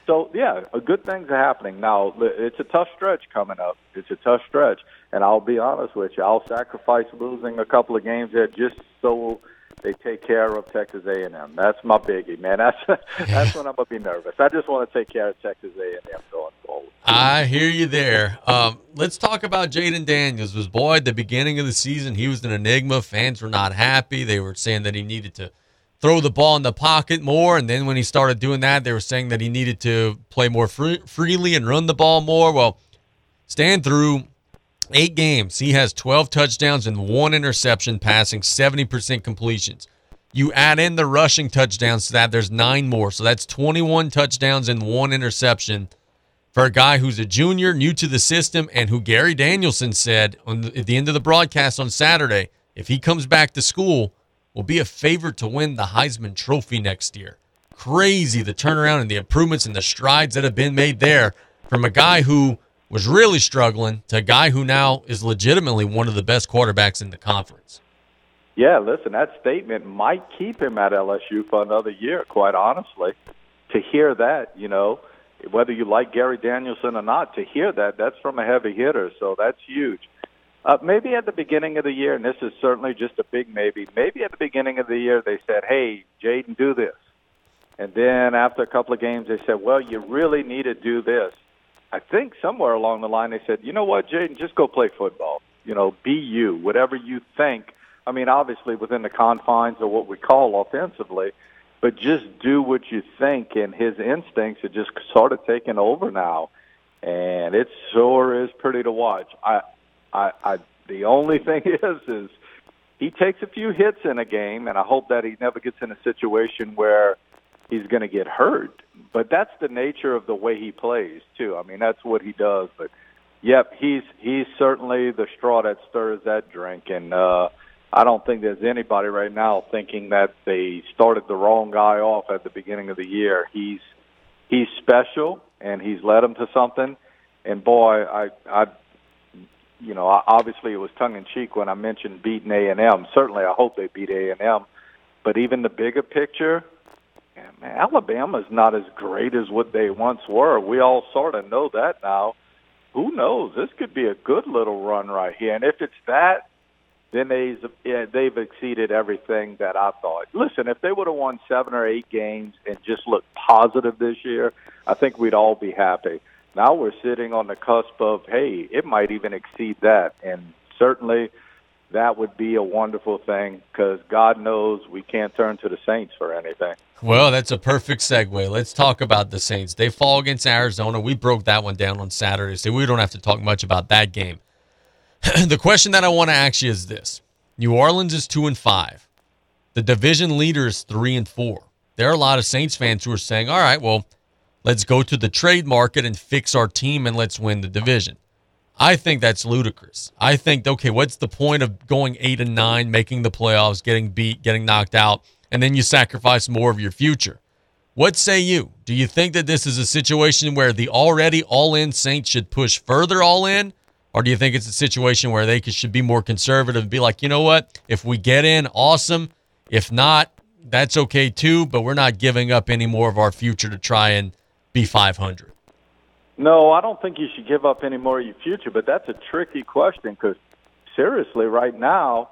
so yeah, good things are happening now. It's a tough stretch coming up. It's a tough stretch, and I'll be honest with you. I'll sacrifice losing a couple of games there just so they take care of Texas A&M. That's my biggie, man. That's that's when I'm gonna be nervous. I just want to take care of Texas A&M going forward. I hear you there. Um, let's talk about Jayden Daniels. Was boy at the beginning of the season he was an enigma. Fans were not happy. They were saying that he needed to throw the ball in the pocket more, and then when he started doing that, they were saying that he needed to play more free- freely and run the ball more. Well, stand through eight games. He has 12 touchdowns and one interception, passing 70% completions. You add in the rushing touchdowns to that, there's nine more. So that's 21 touchdowns and one interception for a guy who's a junior, new to the system, and who Gary Danielson said the, at the end of the broadcast on Saturday, if he comes back to school, will be a favorite to win the Heisman Trophy next year. Crazy the turnaround and the improvements and the strides that have been made there from a guy who was really struggling to a guy who now is legitimately one of the best quarterbacks in the conference. Yeah, listen, that statement might keep him at LSU for another year, quite honestly. To hear that, you know, whether you like Gary Danielson or not, to hear that, that's from a heavy hitter, so that's huge. Uh, maybe at the beginning of the year, and this is certainly just a big maybe, maybe at the beginning of the year they said, hey, Jayden, do this. And then after a couple of games, they said, well, you really need to do this. I think somewhere along the line they said, you know what, Jayden, just go play football. You know, be you, whatever you think. I mean, obviously within the confines of what we call offensively, but just do what you think. And his instincts are just sort of taking over now, and it sure is pretty to watch. I, I, I the only thing is, is he takes a few hits in a game, and I hope that he never gets in a situation where he's going to get hurt. But that's the nature of the way he plays too. I mean, that's what he does. But yep, he's he's certainly the straw that stirs that drink, and uh, I don't think there's anybody right now thinking that they started the wrong guy off at the beginning of the year. He's he's special, and he's led them to something. And boy, I I you know, obviously it was tongue in cheek when I mentioned beating A and M. Certainly, I hope they beat A and M. But even the bigger picture, man, Alabama's not as great as what they once were. We all sort of know that now. Who knows? This could be a good little run right here. And if it's that, then they've they've exceeded everything that I thought. Listen, if they would have won seven or eight games and just looked positive this year, I think we'd all be happy. Now we're sitting on the cusp of, hey, it might even exceed that. And certainly that would be a wonderful thing because God knows we can't turn to the Saints for anything. Well, that's a perfect segue. Let's talk about the Saints. They fall against Arizona. We broke that one down on Saturday, so we don't have to talk much about that game. the question that I want to ask you is this: New Orleans is two and five. The division leader is three and four. There are a lot of Saints fans who are saying, "All right, well, let's go to the trade market and fix our team and let's win the division." I think that's ludicrous. I think, okay, what's the point of going eight and nine, making the playoffs, getting beat, getting knocked out, and then you sacrifice more of your future? What say you? Do you think that this is a situation where the already all in Saints should push further all in? Or do you think it's a situation where they should be more conservative and be like, you know what? If we get in, awesome. If not, that's okay too, but we're not giving up any more of our future to try and be 500. No, I don't think you should give up any more of your future, but that's a tricky question because seriously, right now,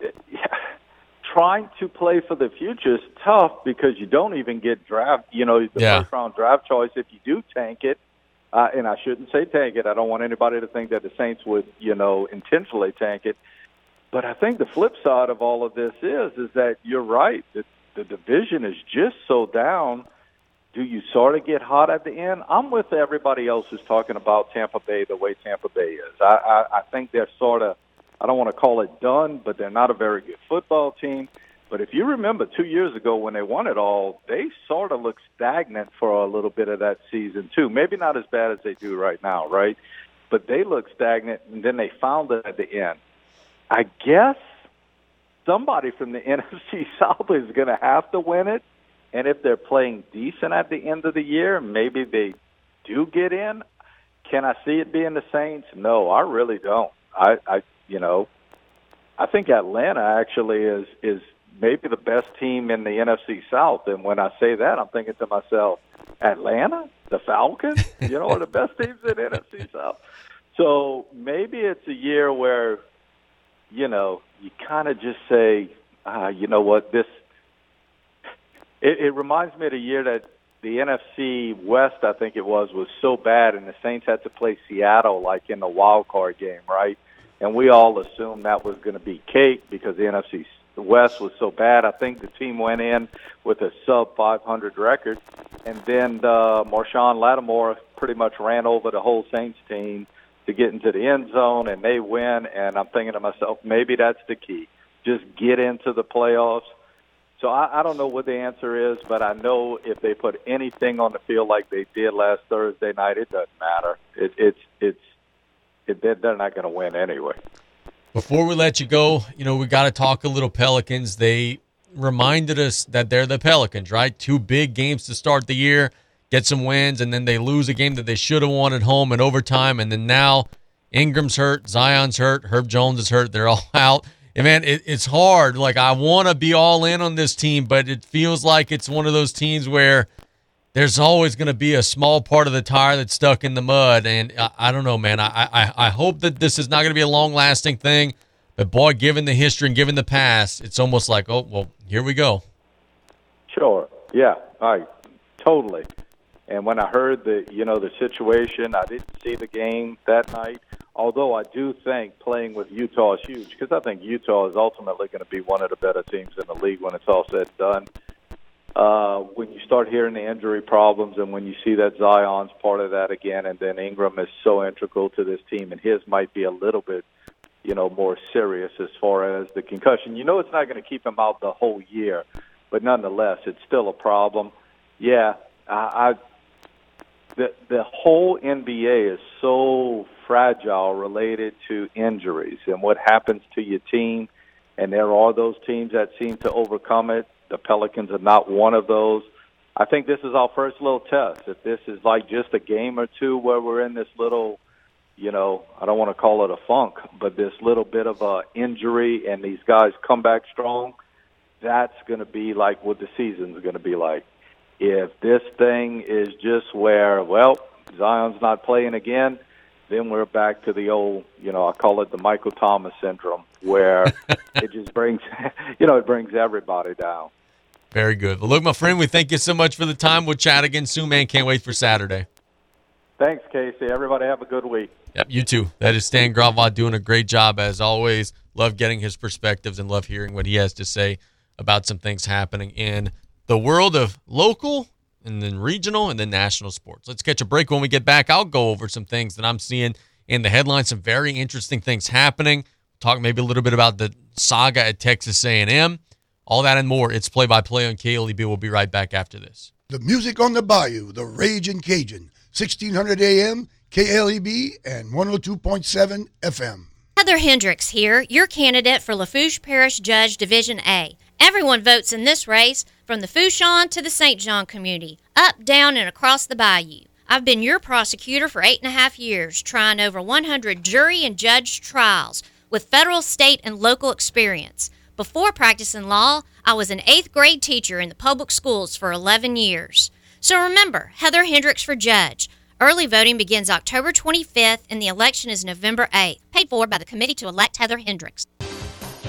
it, trying to play for the future is tough because you don't even get draft, you know, the Yeah. first round draft choice if you do tank it. Uh, and I shouldn't say tank it. I don't want anybody to think that the Saints would, you know, intentionally tank it. But I think the flip side of all of this is is that you're right. The, the division is just so down. Do you sort of get hot at the end? I'm with everybody else who's talking about Tampa Bay the way Tampa Bay is. I, I, I think they're sort of, I don't want to call it done, but they're not a very good football team. But if you remember two years ago when they won it all, they sort of looked stagnant for a little bit of that season too. Maybe not as bad as they do right now, right? But they looked stagnant, and then they found it at the end. I guess somebody from the NFC South is going to have to win it. And if they're playing decent at the end of the year, maybe they do get in. Can I see it being the Saints? No, I really don't. I, I you know, I think Atlanta actually is is maybe the best team in the NFC South. And when I say that, I'm thinking to myself, Atlanta, the Falcons, you know, are the best teams in the NFC South. So maybe it's a year where, you know, you kind of just say, ah, you know what, this. It, it reminds me of the year that the NFC West, I think it was, was so bad, and the Saints had to play Seattle like in the wild card game, right? And we all assumed that was going to be cake because the NFC West was so bad. I think the team went in with a sub 500 record, and then uh, Marshawn Lattimore pretty much ran over the whole Saints team to get into the end zone, and they win. And I'm thinking to myself, maybe that's the key. Just get into the playoffs. So I, I don't know what the answer is, but I know if they put anything on the field like they did last Thursday night, it doesn't matter. It, it's it's it, they're not going to win anyway. Before we let you go, you know, we got to talk a little Pelicans. They reminded us that they're the Pelicans, right? Two big games to start the year, get some wins, and then they lose a game that they should have won at home in overtime. And then now Ingram's hurt, Zion's hurt, Herb Jones is hurt. They're all out. And man, it, it's hard. Like, I want to be all in on this team, but it feels like it's one of those teams where there's always going to be a small part of the tire that's stuck in the mud. And I, I don't know, man. I, I, I hope that this is not going to be a long lasting thing. But boy, given the history and given the past, it's almost like, oh, well, here we go. Sure. Yeah. I totally. And when I heard the you know the situation, I didn't see the game that night. Although I do think playing with Utah is huge because I think Utah is ultimately going to be one of the better teams in the league when it's all said and done. Uh, when you start hearing the injury problems and when you see that Zion's part of that again, and then Ingram is so integral to this team, and his might be a little bit, you know, more serious as far as the concussion. You know, it's not going to keep him out the whole year, but nonetheless, it's still a problem. Yeah, I, I the the whole NBA is so fragile related to injuries and what happens to your team. And there are those teams that seem to overcome it. The Pelicans are not one of those. I think this is our first little test. If this is like just a game or two where we're in this little, you know, I don't want to call it a funk, but this little bit of a injury and these guys come back strong, that's going to be like what the season's going to be like. If this thing is just where, well, Zion's not playing again, then we're back to the old, you know, I call it the Michael Thomas syndrome, where it just brings, you know, it brings everybody down. Very good. Well, look, my friend, we thank you so much for the time. We'll chat again soon, man. Can't wait for Saturday. Thanks, Casey. Everybody have a good week. Yep, you too. That is Stan Gravois doing a great job as always. Love getting his perspectives and love hearing what he has to say about some things happening in the world of local and then regional and then national sports. Let's catch a break. When we get back, I'll go over some things that I'm seeing in the headlines, some very interesting things happening. Talk maybe a little bit about the saga at Texas A&M, all that and more. It's play by play on KLEB. We'll be right back after this. The music on the bayou, the Raging Cajun, 1600 AM, KLEB, and 102.7 FM. Heather Hendricks here, your candidate for Lafourche Parish Judge Division A. Everyone votes in this race, from the Fourchon to the St. John community, up, down, and across the bayou. I've been your prosecutor for eight and a half years, trying over 100 jury and judge trials with federal, state, and local experience. Before practicing law, I was an eighth grade teacher in the public schools for 11 years. So remember, Heather Hendricks for judge. Early voting begins October 25th and the election is November 8th. Paid for by the Committee to Elect Heather Hendricks.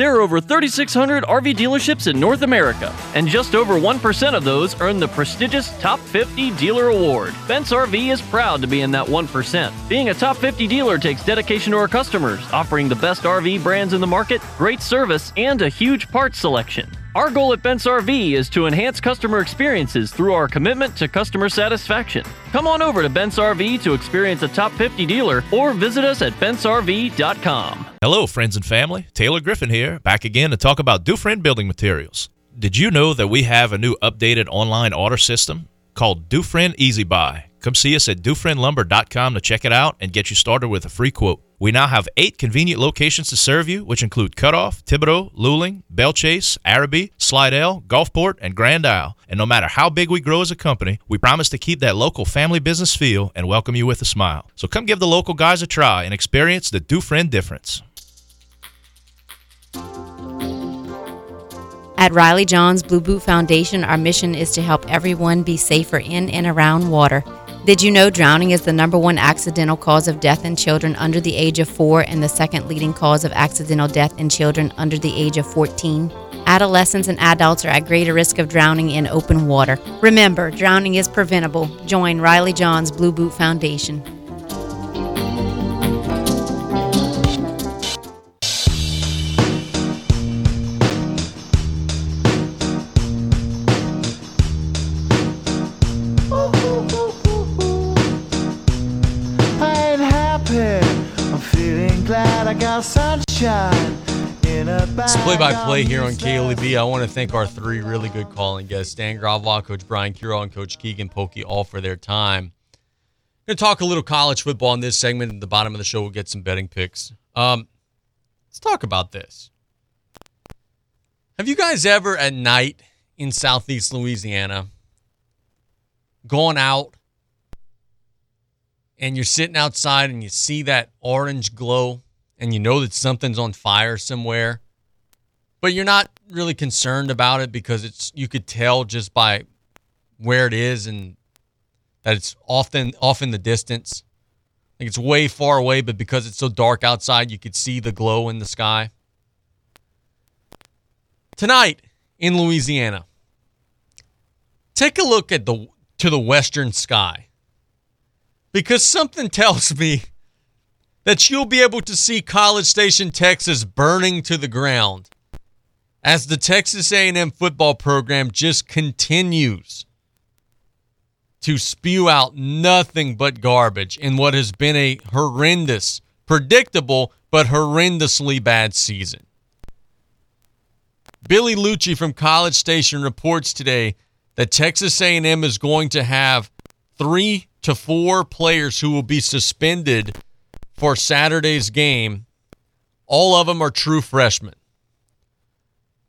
There are over 3,600 RV dealerships in North America, and just over 1% of those earn the prestigious Top 50 Dealer Award. Bent's RV is proud to be in that 1%. Being a Top 50 dealer takes dedication to our customers, offering the best RV brands in the market, great service, and a huge parts selection. Our goal at Bent's RV is to enhance customer experiences through our commitment to customer satisfaction. Come on over to Bent's RV to experience a top 50 dealer or visit us at bentsrv.com. Hello, friends and family. Taylor Griffin here, back again to talk about Dufresne Building Materials. Did you know that we have a new updated online order system called Dufresne Easy Buy? Come see us at dufresnelumber.com to check it out and get you started with a free quote. We now have eight convenient locations to serve you, which include Cutoff, Thibodaux, Luling, Belle Chasse, Arabi, Slidell, Gulfport, and Grand Isle. And no matter how big we grow as a company, we promise to keep that local family business feel and welcome you with a smile. So come give the local guys a try and experience the Dufresne difference. At Riley Johns Blue Boot Foundation, our mission is to help everyone be safer in and around water. Did you know drowning is the number one accidental cause of death in children under the age of four and the second leading cause of accidental death in children under the age of 14? Adolescents and adults are at greater risk of drowning in open water. Remember, drowning is preventable. Join Riley Johns Blue Boot Foundation. Sunshine It's play by play here on KLEB. I want to thank our three really good calling guests Stan Gravois, Coach Brian Curole, and Coach Keagan Polkey, all for their time. I'm going to talk a little college football in this segment. At the bottom of the show, we'll get some betting picks. Um, let's talk about this. Have you guys ever at night in southeast Louisiana gone out and you're sitting outside and you see that orange glow and you know that something's on fire somewhere, but you're not really concerned about it because it's you could tell just by where it is and that it's often off in the distance. Like it's way far away, but because it's so dark outside, you could see the glow in the sky. Tonight in Louisiana, take a look at the to the western sky because something tells me that you'll be able to see College Station, Texas burning to the ground as the Texas A&M football program just continues to spew out nothing but garbage in what has been a horrendous, predictable, but horrendously bad season. Billy Liucci from College Station reports today that Texas A&M is going to have 3 to 4 players who will be suspended for Saturday's game. All of them are true freshmen.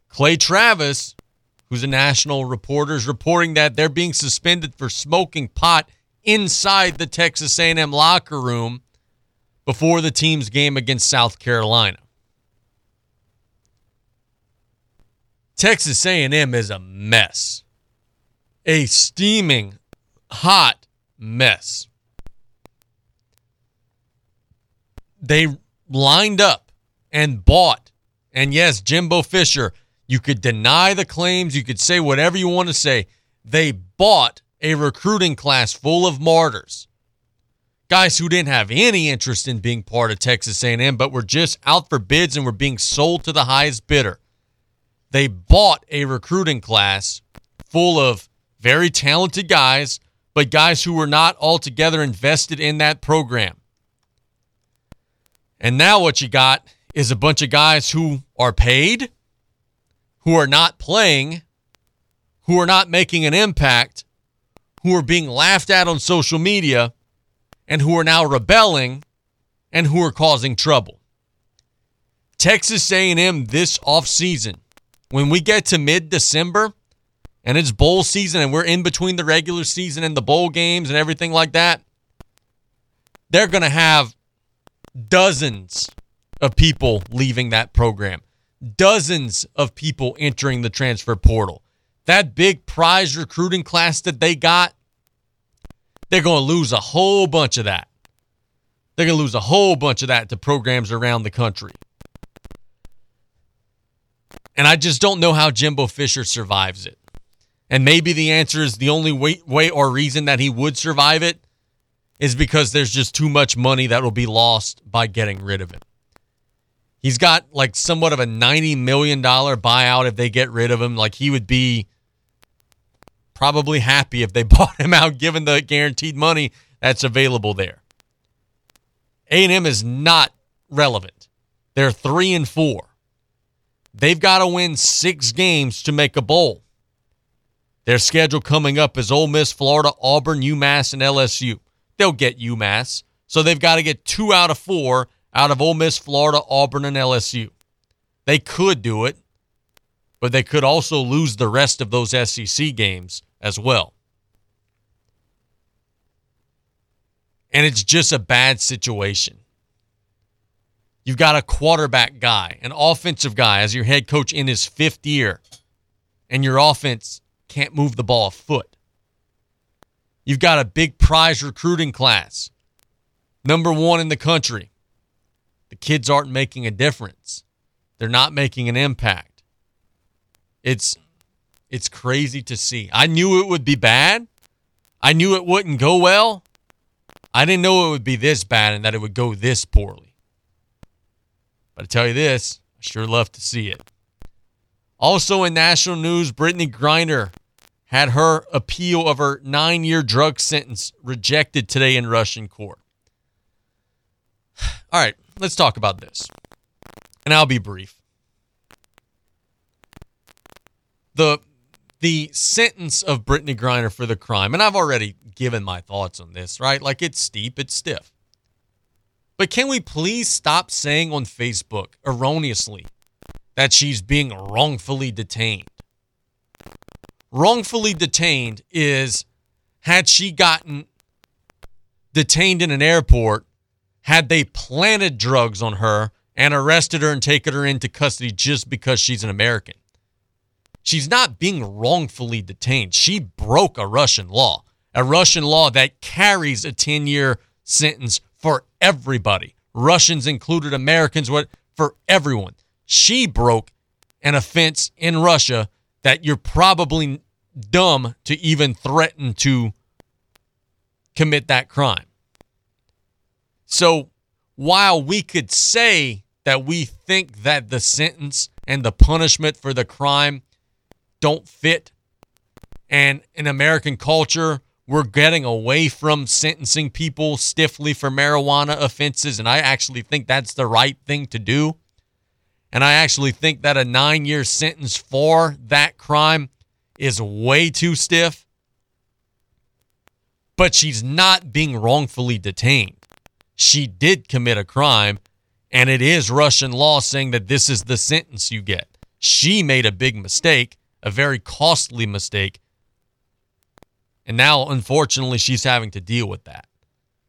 Clay Travis, who's a national reporter, is reporting that they're being suspended for smoking pot inside the Texas A&M locker room before the team's game against South Carolina. Texas A&M is a mess. A steaming hot mess. They lined up and bought and yes, Jimbo Fisher, you could deny the claims, you could say whatever you want to say. They bought a recruiting class full of martyrs. Guys who didn't have any interest in being part of Texas A&M but were just out for bids and were being sold to the highest bidder. They bought a recruiting class full of very talented guys, but guys who were not altogether invested in that program. And now what you got is a bunch of guys who are paid, who are not playing, who are not making an impact, who are being laughed at on social media, and who are now rebelling and who are causing trouble. Texas A&M this offseason, when we get to mid-December and it's bowl season and we're in between the regular season and the bowl games and everything like that, they're going to have dozens of people leaving that program, dozens of people entering the transfer portal. That big prize recruiting class that they got, they're going to lose a whole bunch of that. They're going to lose a whole bunch of that to programs around the country. And I just don't know how Jimbo Fisher survives it. And maybe the answer is the only way, way or reason that he would survive it is because there's just too much money that will be lost by getting rid of him. He's got like somewhat of a $90 million buyout if they get rid of him. Like he would be probably happy if they bought him out given the guaranteed money that's available there. A&M is not relevant. They're 3 and 4. They've got to win 6 games to make a bowl. Their schedule coming up is Ole Miss, Florida, Auburn, UMass, and LSU. They'll get UMass. So they've got to get 2 out of 4 out of Ole Miss, Florida, Auburn, and LSU. They could do it, but they could also lose the rest of those SEC games as well. And it's just a bad situation. You've got a quarterback guy, an offensive guy as your head coach in his fifth year, and your offense can't move the ball a foot. You've got a big prize recruiting class, number one in the country. The kids aren't making a difference. They're not making an impact. It's it's crazy to see. I knew it would be bad. I knew it wouldn't go well. I didn't know it would be this bad and that it would go this poorly. But I tell you this, I sure love to see it. Also in national news, Brittney Griner had her appeal of her nine year drug sentence rejected today in Russian court. All right, let's talk about this. And I'll be brief. The the sentence of Brittney Griner for the crime, and I've already given my thoughts on this, right? Like it's steep, it's stiff. But can we please stop saying on Facebook erroneously that she's being wrongfully detained? Wrongfully detained is had she gotten detained in an airport had they planted drugs on her and arrested her and taken her into custody just because she's an American. She's not being wrongfully detained. She broke a Russian law, a Russian law that carries a 10 year sentence for everybody. Russians included, Americans, what for everyone. She broke an offense in Russia that you're probably dumb to even threaten to commit that crime. So while we could say that we think that the sentence and the punishment for the crime don't fit, and in American culture, we're getting away from sentencing people stiffly for marijuana offenses, and I actually think that's the right thing to do. And I actually think that a nine year sentence for that crime is way too stiff. But she's not being wrongfully detained. She did commit a crime, and it is Russian law saying that this is the sentence you get. She made a big mistake, a very costly mistake. And now, unfortunately, she's having to deal with that.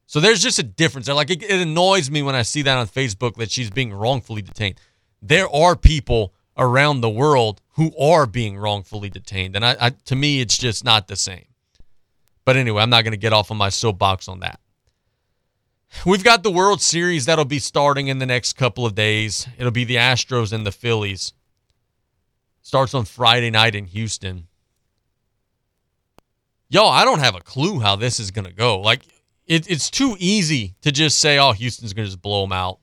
So there's just a difference. Like, it, it annoys me when I see that on Facebook that she's being wrongfully detained. There are people around the world who are being wrongfully detained. And I, I, to me, it's just not the same. But anyway, I'm not going to get off on my soapbox on that. We've got the World Series that'll be starting in the next couple of days. It'll be the Astros and the Phillies. Starts on Friday night in Houston. Yo, I don't have a clue how this is going to go. Like, it, it's too easy to just say, oh, Houston's going to just blow them out.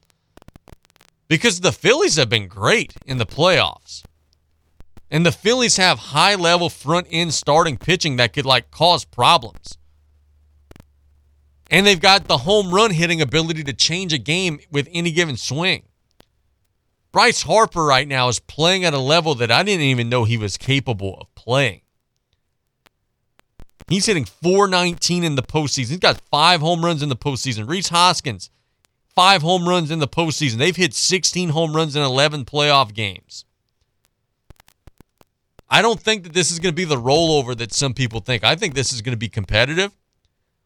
Because the Phillies have been great in the playoffs. And the Phillies have high level front end starting pitching that could like cause problems. And they've got the home run hitting ability to change a game with any given swing. Bryce Harper right now is playing at a level that I didn't even know he was capable of playing. He's hitting 419 in the postseason. He's got five home runs in the postseason. Rhys Hoskins, five home runs in the postseason. They've hit 16 home runs in 11 playoff games. I don't think that this is going to be the rollover that some people think. I think this is going to be competitive.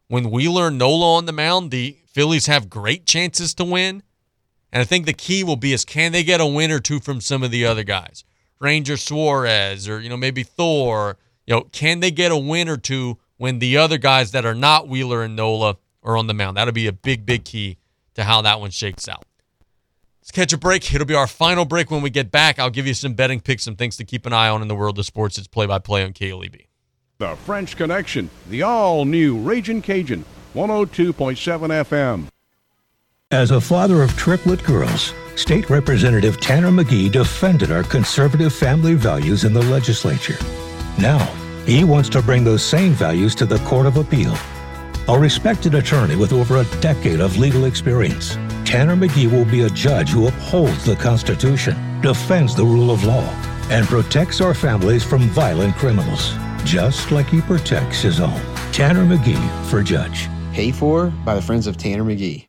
When Wheeler and Nola on the mound, the Phillies have great chances to win. And I think the key will be is can they get a win or two from some of the other guys? Ranger Suarez or, you know, maybe Thor. You know, can they get a win or two when the other guys that are not Wheeler and Nola are on the mound? That'll be a big, big key to how that one shakes out. Let's catch a break. It'll be our final break when we get back. I'll give you some betting picks, some things to keep an eye on in the world of sports. It's play by play on KLEB. The French Connection, the all new Raging Cajun, 102.7 FM. As a father of triplet girls, State Representative Tanner Magee defended our conservative family values in the legislature. Now, he wants to bring those same values to the Court of Appeal. A respected attorney with over a decade of legal experience, Tanner Magee will be a judge who upholds the Constitution, defends the rule of law, and protects our families from violent criminals, just like he protects his own. Tanner Magee for judge. Paid for by the Friends of Tanner Magee.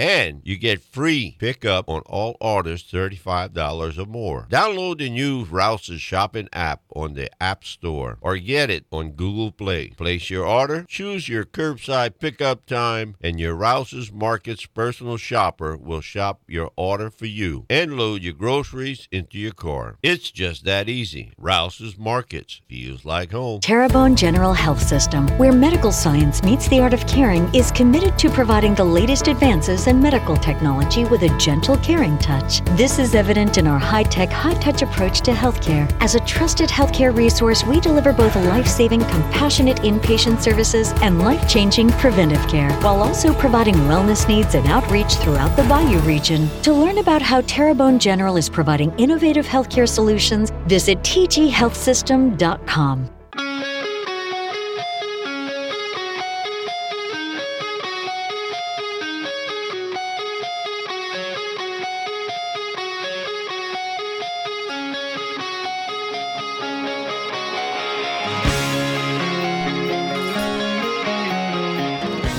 And you get free pickup on all orders $35 or more. Download the new Rouse's shopping app on the App Store or get it on Google Play. Place your order, choose your curbside pickup time, and your Rouse's Markets personal shopper will shop your order for you and load your groceries into your car. It's just that easy. Rouse's Markets. Feels like home. Terrebonne General Health System, where medical science meets the art of caring, is committed to providing the latest advances in medical technology with a gentle, caring touch. This is evident in our high tech, high touch approach to healthcare. As a trusted healthcare resource, we deliver both life saving, compassionate inpatient services and life changing preventive care, while also providing wellness needs and outreach throughout the Bayou region. To learn about how Terrebonne General is providing innovative healthcare solutions, visit tghealthsystem.com.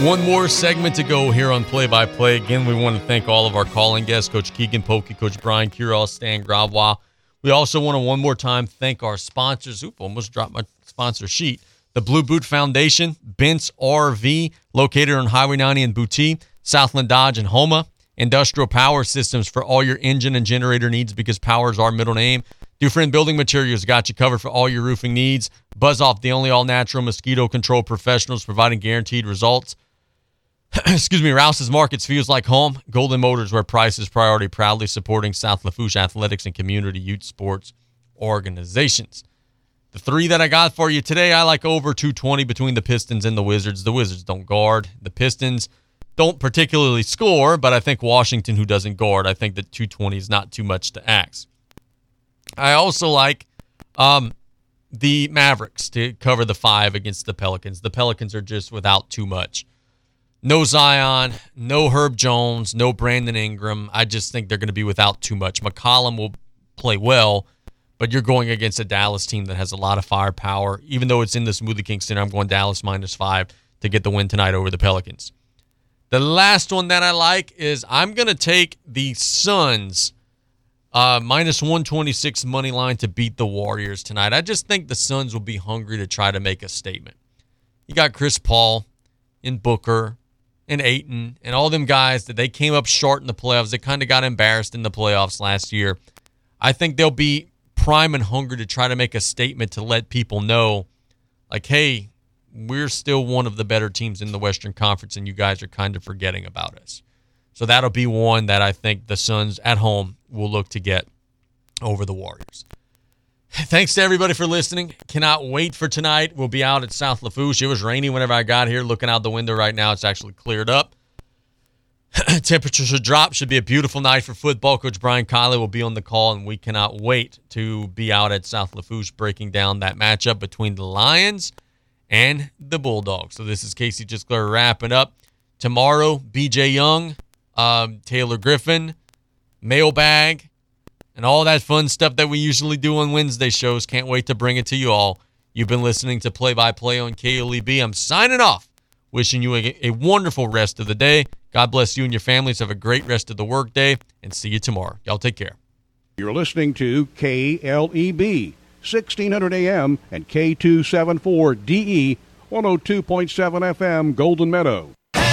One more segment to go here on Play by Play. Again, we want to thank all of our calling guests, Coach Keagan Polkey, Coach Brian Curole, Stan Gravois. We also want to one more time thank our sponsors. Oop, almost dropped my sponsor sheet. The Blue Boot Foundation, Bent's RV, located on Highway 90 in Boutte, Southland Dodge and Houma. Industrial Power Systems for all your engine and generator needs because power is our middle name. Dufresne Building Materials got you covered for all your roofing needs. Buzz Off, the only all natural mosquito control professionals providing guaranteed results. excuse me, Rouse's Markets feels like home. Golden Motors, where price is priority, proudly supporting South Lafourche athletics and community youth sports organizations. The three that I got for you today, I like over 220 between the Pistons and the Wizards. The Wizards don't guard. The Pistons don't particularly score, but I think Washington, who doesn't guard, I think that 220 is not too much to ask. I also like um, the Mavericks to cover the five against the Pelicans. The Pelicans are just without too much no Zion, no Herb Jones, no Brandon Ingram. I just think they're going to be without too much. McCollum will play well, but you're going against a Dallas team that has a lot of firepower. Even though it's in the Smoothie King Center, I'm going Dallas minus five to get the win tonight over the Pelicans. The last one that I like is I'm going to take the Suns uh, minus 126 money line to beat the Warriors tonight. I just think the Suns will be hungry to try to make a statement. You got Chris Paul and Booker and Ayton and all them guys that they came up short in the playoffs. They kind of got embarrassed in the playoffs last year. I think they'll be prime and hungry to try to make a statement to let people know, like, hey, we're still one of the better teams in the Western Conference, and you guys are kind of forgetting about us. So that'll be one that I think the Suns at home will look to get over the Warriors. Thanks to everybody for listening. Cannot wait for tonight. We'll be out at South Lafourche. It was rainy whenever I got here. Looking out the window right now, it's actually cleared up. Temperatures should drop. Should be a beautiful night for football. Coach Brian Kiley will be on the call, and we cannot wait to be out at South Lafourche breaking down that matchup between the Lions and the Bulldogs. So this is Casey Gisclair wrapping up. Tomorrow, BJ Young, um, Taylor Griffin, mailbag and all that fun stuff that we usually do on Wednesday shows. Can't wait to bring it to you all. You've been listening to Play by Play on KLEB. I'm signing off. Wishing you a, a, wonderful rest of the day. God bless you and your families. Have a great rest of the workday, and see you tomorrow. Y'all take care. You're listening to KLEB, 1600 AM and K274DE, 102.7 FM, Golden Meadow.